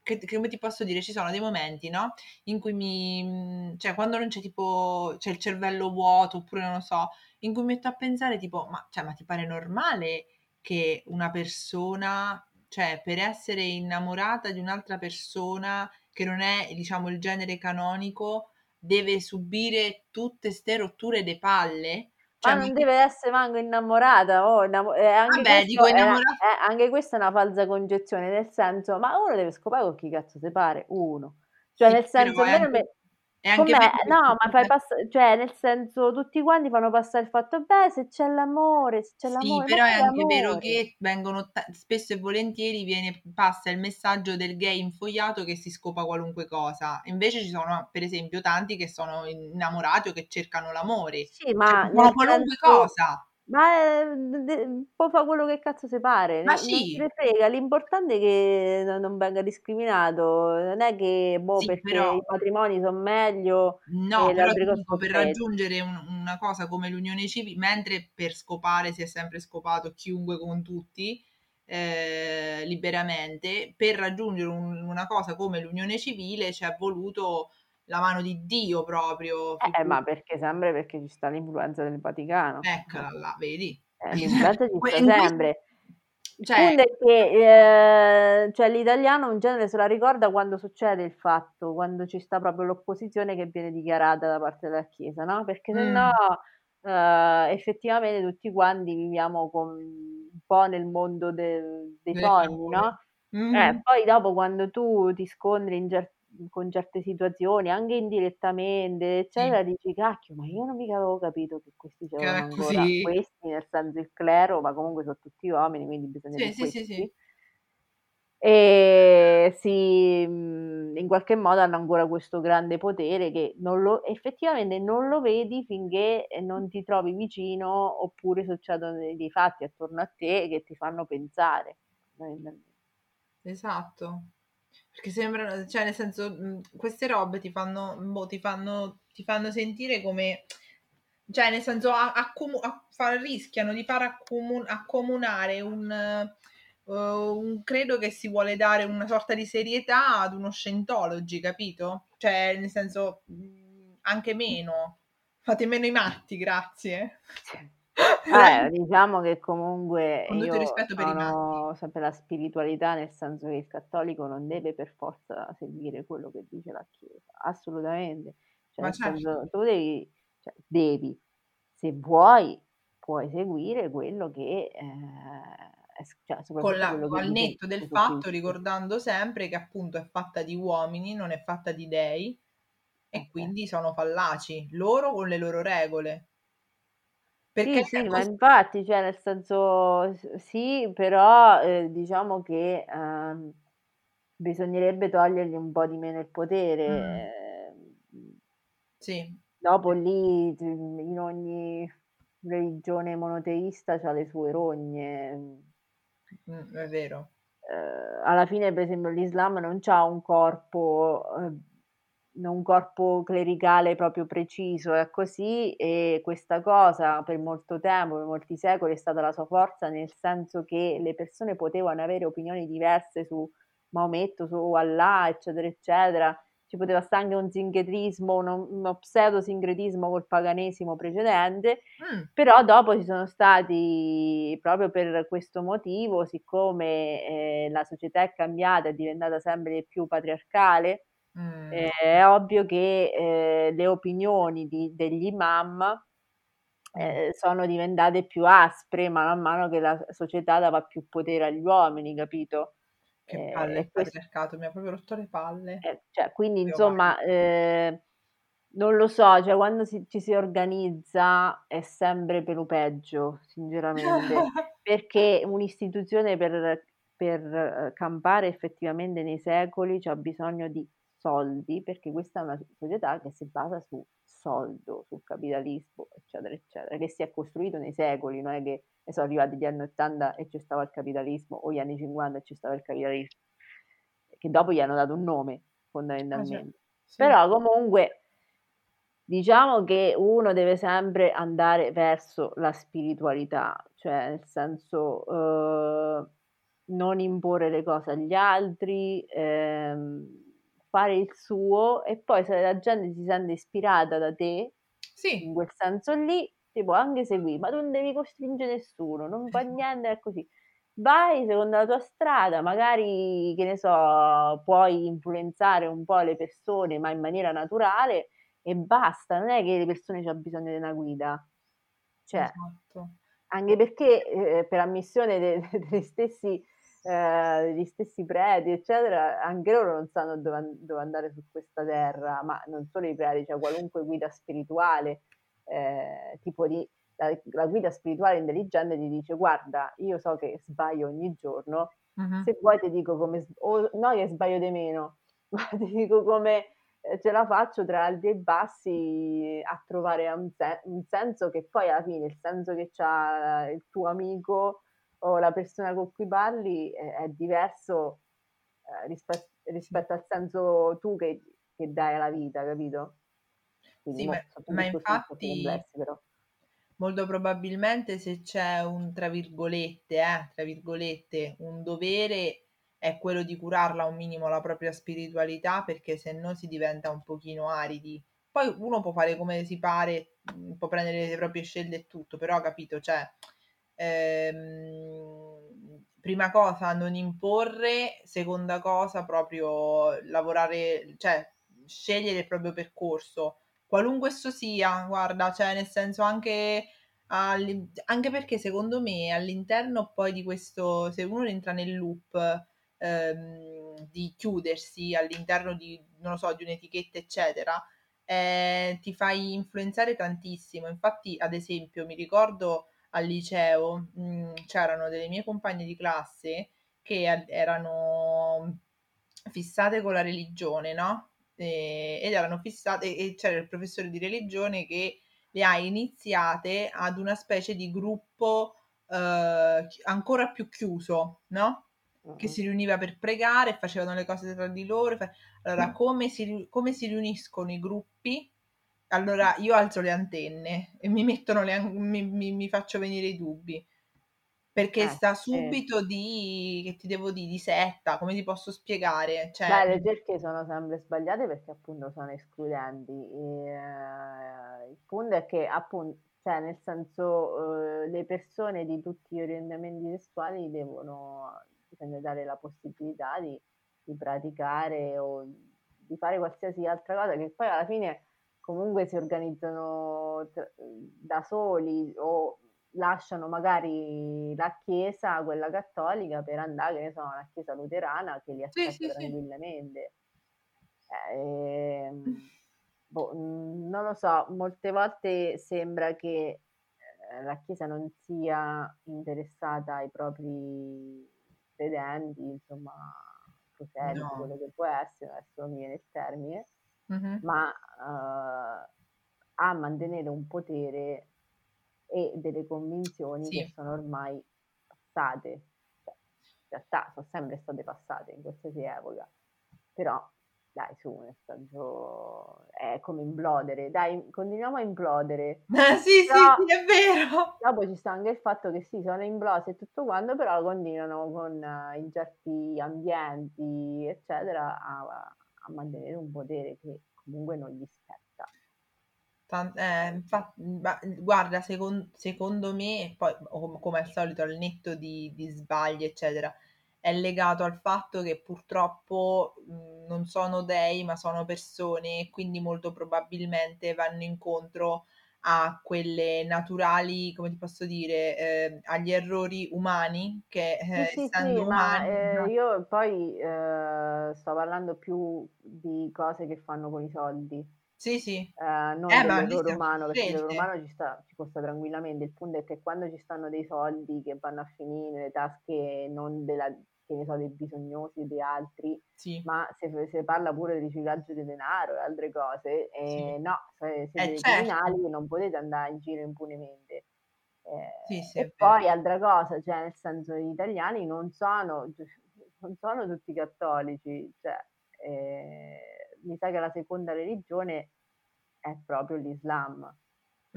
che, che, come ti posso dire, ci sono dei momenti, no? In cui mi, mhmm, cioè quando non c'è tipo, c'è il cervello vuoto oppure non lo so, in cui mi metto a pensare tipo, ma, cioè, ma ti pare normale che una persona, cioè per essere innamorata di un'altra persona che non è, diciamo, il genere canonico, deve subire tutte ste rotture de palle? Cioè, ma non mi... deve essere manco innamorata, oh, innamo- eh, anche, Vabbè, dico innamorata... eh, anche questa è una falsa concezione, nel senso, ma uno deve scopare con chi cazzo si pare, uno. Cioè, sì, nel senso, anche... me... No, ma fai passare, cioè, nel senso, tutti quanti fanno passare il fatto, beh, se c'è l'amore, se c'è l'amore. Sì, però è anche l'amore. vero che vengono, spesso e volentieri viene, passa il messaggio del gay infogliato che si scopa qualunque cosa. Invece ci sono, per esempio, tanti che sono innamorati o che cercano l'amore. Sì, ma cioè, qualunque senso... cosa. Ma ehm, può fare quello che cazzo si pare, Ma non, non sì. se ne frega, l'importante è che non venga discriminato, non è che boh, Sì, perché però, i matrimoni sono meglio no, però dico, per raggiungere un- una cosa come l'unione civile, mentre per scopare si è sempre scopato chiunque con tutti, eh, liberamente, per raggiungere un- una cosa come l'unione civile ci è voluto la mano di Dio proprio. Eh, ma perché sempre perché ci sta l'influenza del Vaticano. Eccola là, vedi? Eh, l'influenza ci *laughs* sta sempre. Cioè che eh, cioè, l'italiano in genere se la ricorda quando succede il fatto, quando ci sta proprio l'opposizione che viene dichiarata da parte della Chiesa, no? Perché se no mm. eh, effettivamente tutti quanti viviamo con, un po' nel mondo del, dei sogni, no? Mm. Eh, poi dopo quando tu ti scontri in cer- con certe situazioni, anche indirettamente, eccetera, sì. dici cacchio, ma io non mica avevo capito che questi c'erano ancora così. questi, nel senso il clero, ma comunque sono tutti uomini, quindi bisogna sì, sì, sì, sì, E si, mhmm, in qualche modo hanno ancora questo grande potere che non lo, effettivamente non lo vedi finché non ti trovi vicino oppure succedono dei fatti attorno a te che ti fanno pensare. Esatto. Perché sembrano, cioè nel senso, queste robe ti fanno, boh, ti fanno, ti fanno sentire come, cioè nel senso, accomu- a, rischiano di far accomun- accomunare un, uh, un credo che si vuole dare una sorta di serietà ad uno scientology, capito? Cioè nel senso, anche meno. Fate meno i matti, grazie. Eh, diciamo che comunque Con tutto il rispetto per i sono sempre la spiritualità, nel senso che il cattolico non deve per forza seguire quello che dice la Chiesa, assolutamente. Cioè, Ma certo. senso, tu devi, cioè, devi, se vuoi, puoi seguire quello che, eh, cioè, Con la, al netto del fatto, ricordando sempre che appunto è fatta di uomini, non è fatta di dei, e Ok. quindi sono fallaci, loro con le loro regole. Perché Sì, sì, ma infatti, cioè nel senso sì, però, ehm, diciamo che, ehm, bisognerebbe togliergli un po' di meno il potere, ehm Sì. dopo lì in ogni religione monoteista c'ha le sue rogne. Mh, è vero. Ehm, alla fine per esempio l'Islam non c'ha un corpo, ehm un corpo clericale proprio preciso, è così e questa cosa per molto tempo, per molti secoli è stata la sua forza, nel senso che le persone potevano avere opinioni diverse su Maometto, su Allah, eccetera, eccetera. Ci poteva stare anche un sincretismo, uno, uno pseudo-sincretismo col paganesimo precedente, mm. però dopo ci sono stati, proprio per questo motivo, siccome eh, la società è cambiata, è diventata sempre più patriarcale, Mm. Eh, è ovvio che eh, le opinioni di, degli imam mm. eh, sono diventate più aspre man mano che la società dava più potere agli uomini, capito? Che palle il questo... mi ha proprio rotto le palle. Eh, cioè, quindi, Io insomma, eh, non lo so, cioè quando si, ci si organizza è sempre per lo peggio, sinceramente, *laughs* perché un'istituzione per, per eh, campare effettivamente nei secoli ha bisogno di soldi, perché questa è una società che si basa su soldo, sul capitalismo, eccetera, eccetera, che si è costruito nei secoli, non è che sono arrivati gli anni 80 e c'è stava il capitalismo, o gli anni 50 e c'è stava il capitalismo, che dopo gli hanno dato un nome, fondamentalmente. Ah, sì. Però comunque diciamo che uno deve sempre andare verso la spiritualità, cioè nel senso eh, non imporre le cose agli altri, ehm, fare il suo e poi se la gente si sente ispirata da te, sì. in quel senso lì, ti può anche seguire, ma tu non devi costringere nessuno, non fa *laughs* niente, è così. Vai secondo la tua strada, magari, che ne so, puoi influenzare un po' le persone, ma in maniera naturale e basta, non è che le persone hanno bisogno di una guida. Cioè, esatto. anche perché eh, per ammissione dei de, *laughs* stessi eh, gli stessi preti, eccetera, anche loro non sanno dove, dove, andare su questa terra, ma non solo i preti, cioè qualunque guida spirituale, eh, tipo di la, la, guida spirituale intelligente ti dice guarda, io so che sbaglio ogni giorno, uh-huh. se vuoi ti dico come, o no che sbaglio di meno, *laughs* ma ti dico come eh, ce la faccio tra alti e bassi a trovare un, sen- un senso che poi alla fine il senso che ha il tuo amico o la persona con cui parli è, è diverso eh, rispetto, rispetto, al senso tu che, che, dai alla vita, capito? Quindi sì, ma, ma infatti molto probabilmente se c'è un tra virgolette, eh, tra virgolette, un dovere è quello di curarla un minimo la propria spiritualità perché se no si diventa un pochino aridi. Poi uno può fare come si pare, può prendere le proprie scelte e tutto, però capito, cioè ehm, prima cosa non imporre, seconda cosa proprio lavorare, cioè scegliere il proprio percorso, qualunque esso sia, guarda, cioè nel senso anche, anche perché secondo me all'interno poi di questo, se uno entra nel loop ehm, di chiudersi all'interno di, non so, di un'etichetta, eccetera, eh, ti fai influenzare tantissimo. Infatti, ad esempio, mi ricordo al liceo mh, mm, c'erano delle mie compagne di classe che erano fissate con la religione, no? E, ed erano fissate e c'era il professore di religione che le ha iniziate ad una specie di gruppo eh, ancora più chiuso, no? Che si riuniva per pregare, facevano le cose tra di loro. Allora, come si, come si riuniscono i gruppi? Allora io alzo le antenne e mi mettono le mi, mi, mi faccio venire i dubbi. Perché eh, sta subito sì. di che ti devo dire di setta come ti posso spiegare? Cioè... Beh, le cerchie sono sempre sbagliate perché appunto sono escludenti. E, eh, il punto è che appunto cioè nel senso eh, le persone di tutti gli orientamenti sessuali devono bisogna dare la possibilità di, di praticare o di fare qualsiasi altra cosa che poi alla fine comunque si organizzano da soli o lasciano magari la chiesa, quella cattolica, per andare, che ne so, alla chiesa luterana che li aspetta sì, sì, tranquillamente. Sì. Eh, boh, non lo so, molte volte sembra che eh, la chiesa non sia interessata ai propri credenti, insomma, proselici, no. quello che può essere, adesso non mi viene il termine, Mh-mh. ma uh, a mantenere un potere e delle convinzioni sì. che sono ormai passate. Cioè, in realtà sono sempre state passate in qualsiasi epoca, però dai su, nel senso è come implodere, dai continuiamo a implodere. *laughs* sì, però, sì, sì, è vero. Dopo ci sta anche il fatto che sì, sono implose e tutto quanto, però continuano con uh, in certi ambienti, eccetera, a, a mantenere un potere che comunque non gli spetta. Tant- eh, infatti, guarda, secon- secondo me, poi come al solito al netto di, di sbagli, eccetera, è legato al fatto che purtroppo mh, non sono dei, ma sono persone e quindi molto probabilmente vanno incontro a quelle naturali, come ti posso dire, eh, agli errori umani che eh, sì, essendo sì, umani... Ma, eh, io poi eh, sto parlando più di cose che fanno con i soldi. Sì, sì. Eh, non eh, dell'errore umano, perché l'errore umano ci, sta, ci costa tranquillamente. Il punto è che quando ci stanno dei soldi che vanno a finire nelle tasche non della, che ne so, dei bisognosi di altri, sì. ma se, se, parla pure di riciclaggio di denaro e altre cose, eh, sì. no, se, siete eh, certo. criminali non potete andare in giro impunemente. Eh, sì, e poi altra cosa, cioè nel senso gli italiani non sono, non sono tutti cattolici, cioè, eh, mi sa che la seconda religione è proprio l'Islam.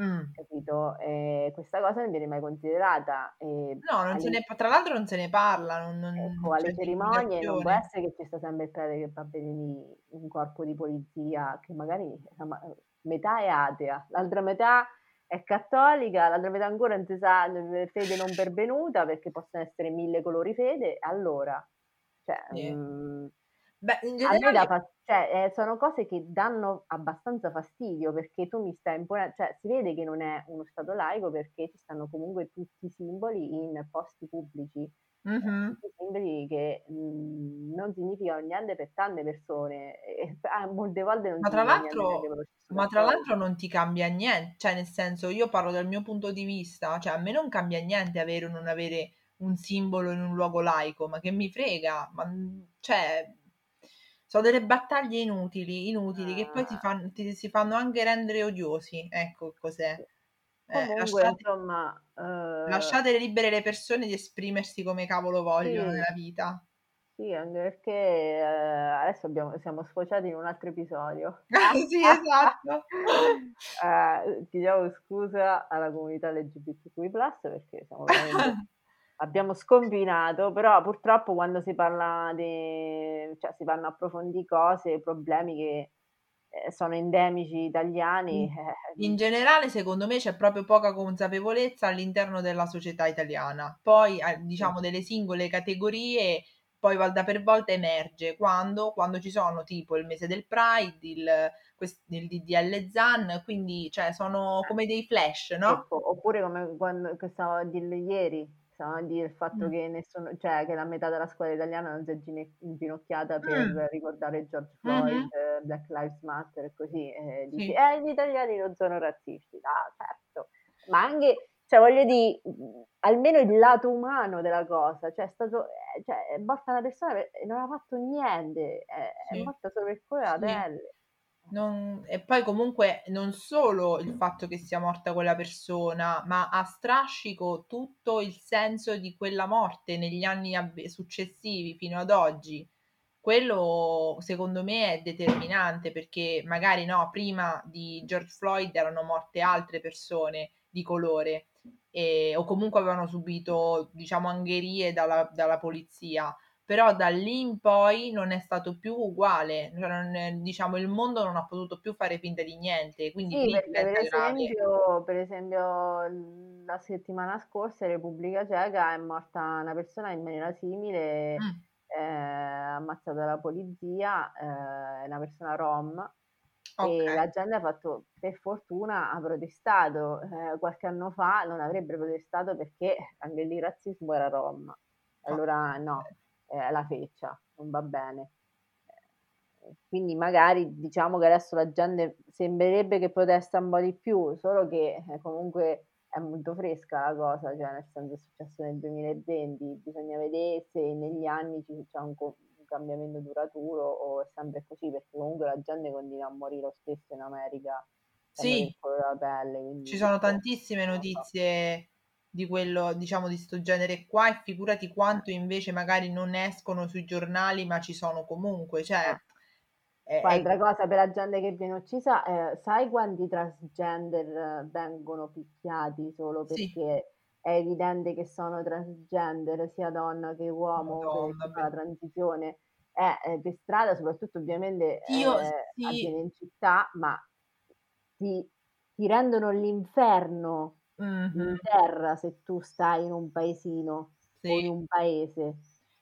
Mm. Capito? E questa cosa non viene mai considerata. E no, non alle... ne, tra l'altro non se ne parla. Non, non, ecco, alle cerimonie non può essere che ci sta sempre il prete che va a vedere un corpo di polizia che magari metà è atea, l'altra metà è cattolica, l'altra metà ancora non si sa, fede non pervenuta perché possono essere mille colori fede. Allora, cioè, yeah. mh, mm, Beh, in generale... fa- cioè, eh, sono cose che danno abbastanza fastidio perché tu mi stai imponendo, cioè si vede che non è uno stato laico perché ci stanno comunque tutti i simboli in posti pubblici, mm-hmm. simboli che mh, mhmm, non significano niente per tante persone e *laughs* ah, molte volte non ma tra l'altro ma tra l'altro non ti cambia niente, cioè nel senso io parlo dal mio punto di vista, cioè a me non cambia niente avere o non avere un simbolo in un luogo laico, ma che mi frega, ma cioè sono delle battaglie inutili, inutili, ah. che poi ti, ah. fanno, ti, si fanno anche rendere odiosi. Ecco cos'è. Eh, Comunque, lasciate, insomma, uh... lasciate libere le persone di esprimersi come cavolo vogliono sì. nella vita. Sì, anche perché eh, adesso abbiamo, siamo sfociati in un altro episodio. *laughs* sì, esatto. *laughs* eh, chiediamo scusa alla comunità LGBTQI+, perché siamo veramente *laughs* abbiamo scombinato, però purtroppo quando si parla di, cioè si vanno a approfondire cose, problemi che eh, sono endemici italiani. In, Eh, in generale, secondo me, c'è proprio poca consapevolezza all'interno della società italiana. Poi, eh, diciamo, delle singole categorie, poi volta per volta emerge quando, quando ci sono tipo il mese del Pride, il, quest- il DDL ZAN, quindi cioè, sono come dei flash, no? oppure come quando che stavo a dire ieri, stavo a dire il fatto Mm. che nessuno, cioè che la metà della scuola italiana non si è gine- inginocchiata per Mm. ricordare George Mhm. Floyd, eh, Black Lives Matter e così, e dici, Sì, eh, gli italiani non sono razzisti, ah, certo, ma anche, cioè voglio dire, almeno il lato umano della cosa, cioè è stato, eh, cioè, è morta una persona per- e non ha fatto niente, è, è sì, morta solo per della sì. pelle. Non- e poi comunque non solo il fatto che sia morta quella persona, ma a strascico tutto il senso di quella morte negli anni ab- successivi fino ad oggi. Quello secondo me è determinante perché magari no, prima di George Floyd erano morte altre persone di colore e- o comunque avevano subito, diciamo, angherie dalla, dalla polizia però da lì in poi non è stato più uguale, cioè non è- diciamo il mondo non ha potuto più fare finta di niente, quindi Sì, perché per esempio, per esempio la settimana scorsa in Repubblica Ceca è morta una persona in maniera simile, Mm, eh, ammazzata dalla polizia, eh, una persona rom, ok, e la gente ha fatto, per fortuna, ha protestato. Eh, qualche anno fa non avrebbe protestato perché anche lì il razzismo era rom. Allora no, è la feccia, non va bene. Eh, Quindi magari diciamo che adesso la gente sembrerebbe che protesta un po' di più, solo che eh, comunque è molto fresca la cosa, cioè nel senso è successo nel 2020, bisogna vedere se negli anni ci- c'è un, co- un cambiamento duraturo o è sempre così, perché comunque la gente continua a morire lo stesso in America, Sì, della pelle, quindi ci sono tantissime notizie di quello, diciamo, di sto genere qua e figurati quanto invece magari non escono sui giornali, ma ci sono comunque, cioè Eh. è, Poi altra cosa per la gente che viene uccisa, eh, sai quanti transgender eh, vengono picchiati solo sì, perché è evidente che sono transgender, sia donna che uomo, Madonna, che la transizione, eh, eh, per strada, soprattutto ovviamente io eh, sì, avviene in città, ma ti, ti rendono l'inferno in mhm, terra se tu stai in un paesino o in un paese.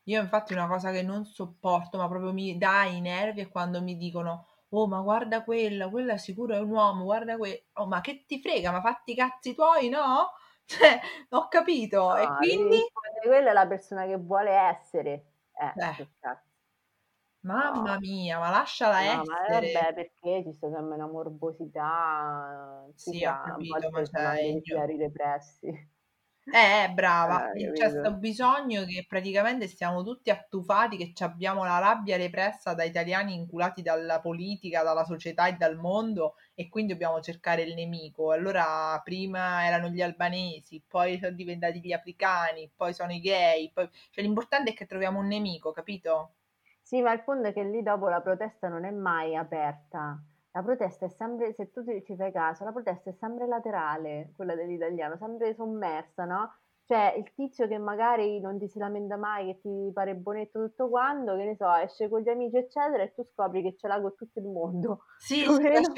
Io infatti una cosa che non sopporto, ma proprio mi dà i nervi è quando mi dicono, oh ma guarda quella, quella sicuro è un uomo, guarda quella, oh ma che ti frega, ma fatti i cazzi tuoi, no? *laughs* Cioè, ho capito, e No, devi quindi, rispondere, quella è la persona che vuole essere. Eh, eh, che cazzo. Mamma mia, ma lasciala no, ma eh, essere. vabbè, perché ci sta sempre una morbosità, sì, ho capito, ma cioè, io... fieri repressi. Eh, brava, Eh, c'è sto capito? bisogno che praticamente stiamo tutti attufati, che abbiamo la rabbia repressa da italiani inculati dalla politica, dalla società e dal mondo e quindi dobbiamo cercare il nemico. Allora prima erano gli albanesi, poi sono diventati gli africani, poi sono i gay, poi... cioè l'importante è che troviamo un nemico, capito? Sì, ma il punto è che lì dopo la protesta non è mai aperta. La protesta è sempre, se tu ci fai caso, la protesta è sempre laterale, quella dell'italiano, sempre sommersa, no? Cioè il tizio che magari non ti si lamenta mai, che ti pare bonetto tutto quanto, che ne so, esce con gli amici, eccetera, e tu scopri che ce l'ha con tutto il mondo. Sì, *laughs* sì,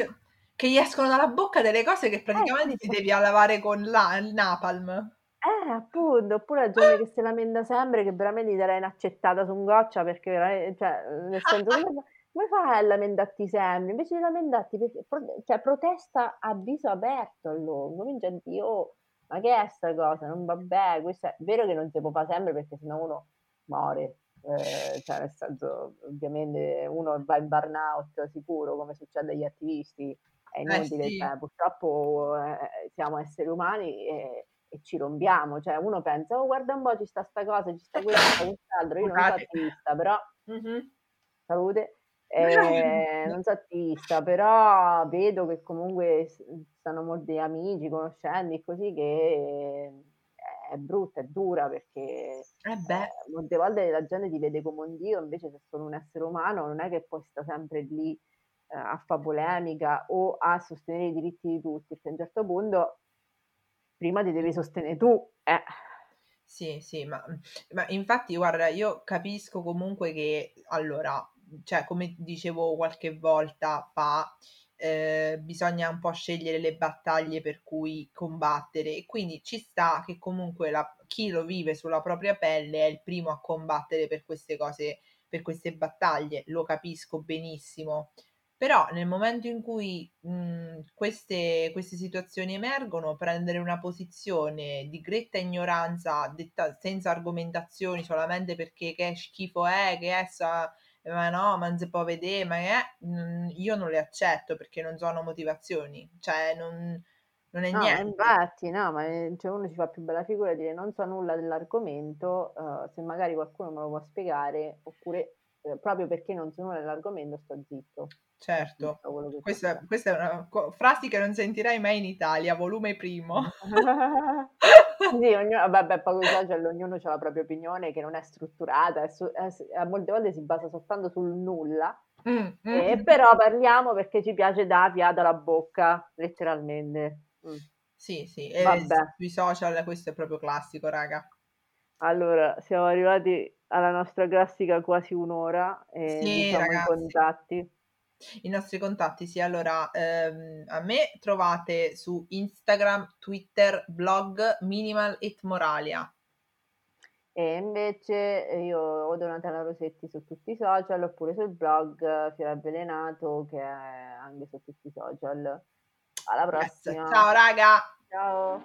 che gli escono dalla bocca delle cose che Eh praticamente sì, ti devi lavare con la- il napalm. Eh, appunto, oppure la gente che si lamenta sempre che veramente ti darei un'accettata su un goccia perché veramente, cioè, nel senso, come, fa- come fai a lamentarti sempre? Invece di lamentarti, perché, pro- cioè, protesta a viso aperto allora, comincia a dire, oh, ma che è sta cosa? Non vabbè, questo è vero che non si può fare sempre perché sennò uno muore, eh, cioè, nel senso, ovviamente uno va in burnout sicuro, come succede agli attivisti, è Eh inutile, sì, cioè, purtroppo eh, siamo esseri umani e e ci rompiamo, cioè uno pensa, oh guarda un po', ci sta sta cosa, ci sta *laughs* questo, ci sta quest'altro, io non sono attivista, però, Mhm. salute, *laughs* eh, non sono attivista, però vedo che comunque stanno molti amici, conoscenti, così che eh, è brutta, è dura, perché Eh eh, molte volte la gente ti vede come un dio, invece se sono un essere umano non è che poi sta sempre lì eh, a fare polemica o a sostenere i diritti di tutti, perché a un certo punto prima ti devi sostenere tu. Eh. Sì, sì, ma, ma infatti, guarda, io capisco comunque che, allora, cioè come dicevo qualche volta fa, eh, bisogna un po' scegliere le battaglie per cui combattere e quindi ci sta che comunque la, chi lo vive sulla propria pelle è il primo a combattere per queste cose, per queste battaglie, lo capisco benissimo. Però nel momento in cui mh, queste, queste situazioni emergono, prendere una posizione di gretta ignoranza, detta senza argomentazioni, solamente perché che schifo è, che essa ma no, ma non si può vedere, ma è, io non le accetto perché non sono motivazioni, cioè non, non è No, niente. infatti, no, ma eh, cioè uno ci fa più bella figura dire non so nulla dell'argomento, eh, se magari qualcuno me lo può spiegare, oppure eh, proprio perché non so nulla dell'argomento sto zitto. Certo, Zitto, questa, questa è una co- frase che non sentirai mai in Italia, volume primo. *laughs* Sì, ognuno, vabbè, sui social ognuno ha la propria opinione che non è strutturata, è su- è molte volte si basa soltanto sul nulla, Mm, e mm. però parliamo perché ci piace da fiato alla bocca, letteralmente. Mm. Sì, sì, e Vabbè. sui social questo è proprio classico, raga. Allora, siamo arrivati alla nostra classica quasi un'ora e Sì, diciamo i contatti. I nostri contatti, sì, allora ehm, a me trovate su Instagram, Twitter, blog Minimal It Moralia. E invece eh, io ho Donatella Rosetti su tutti i social oppure sul blog eh, Fiore Avvelenato che è anche su tutti i social. Alla Yes. prossima. Ciao raga! Ciao.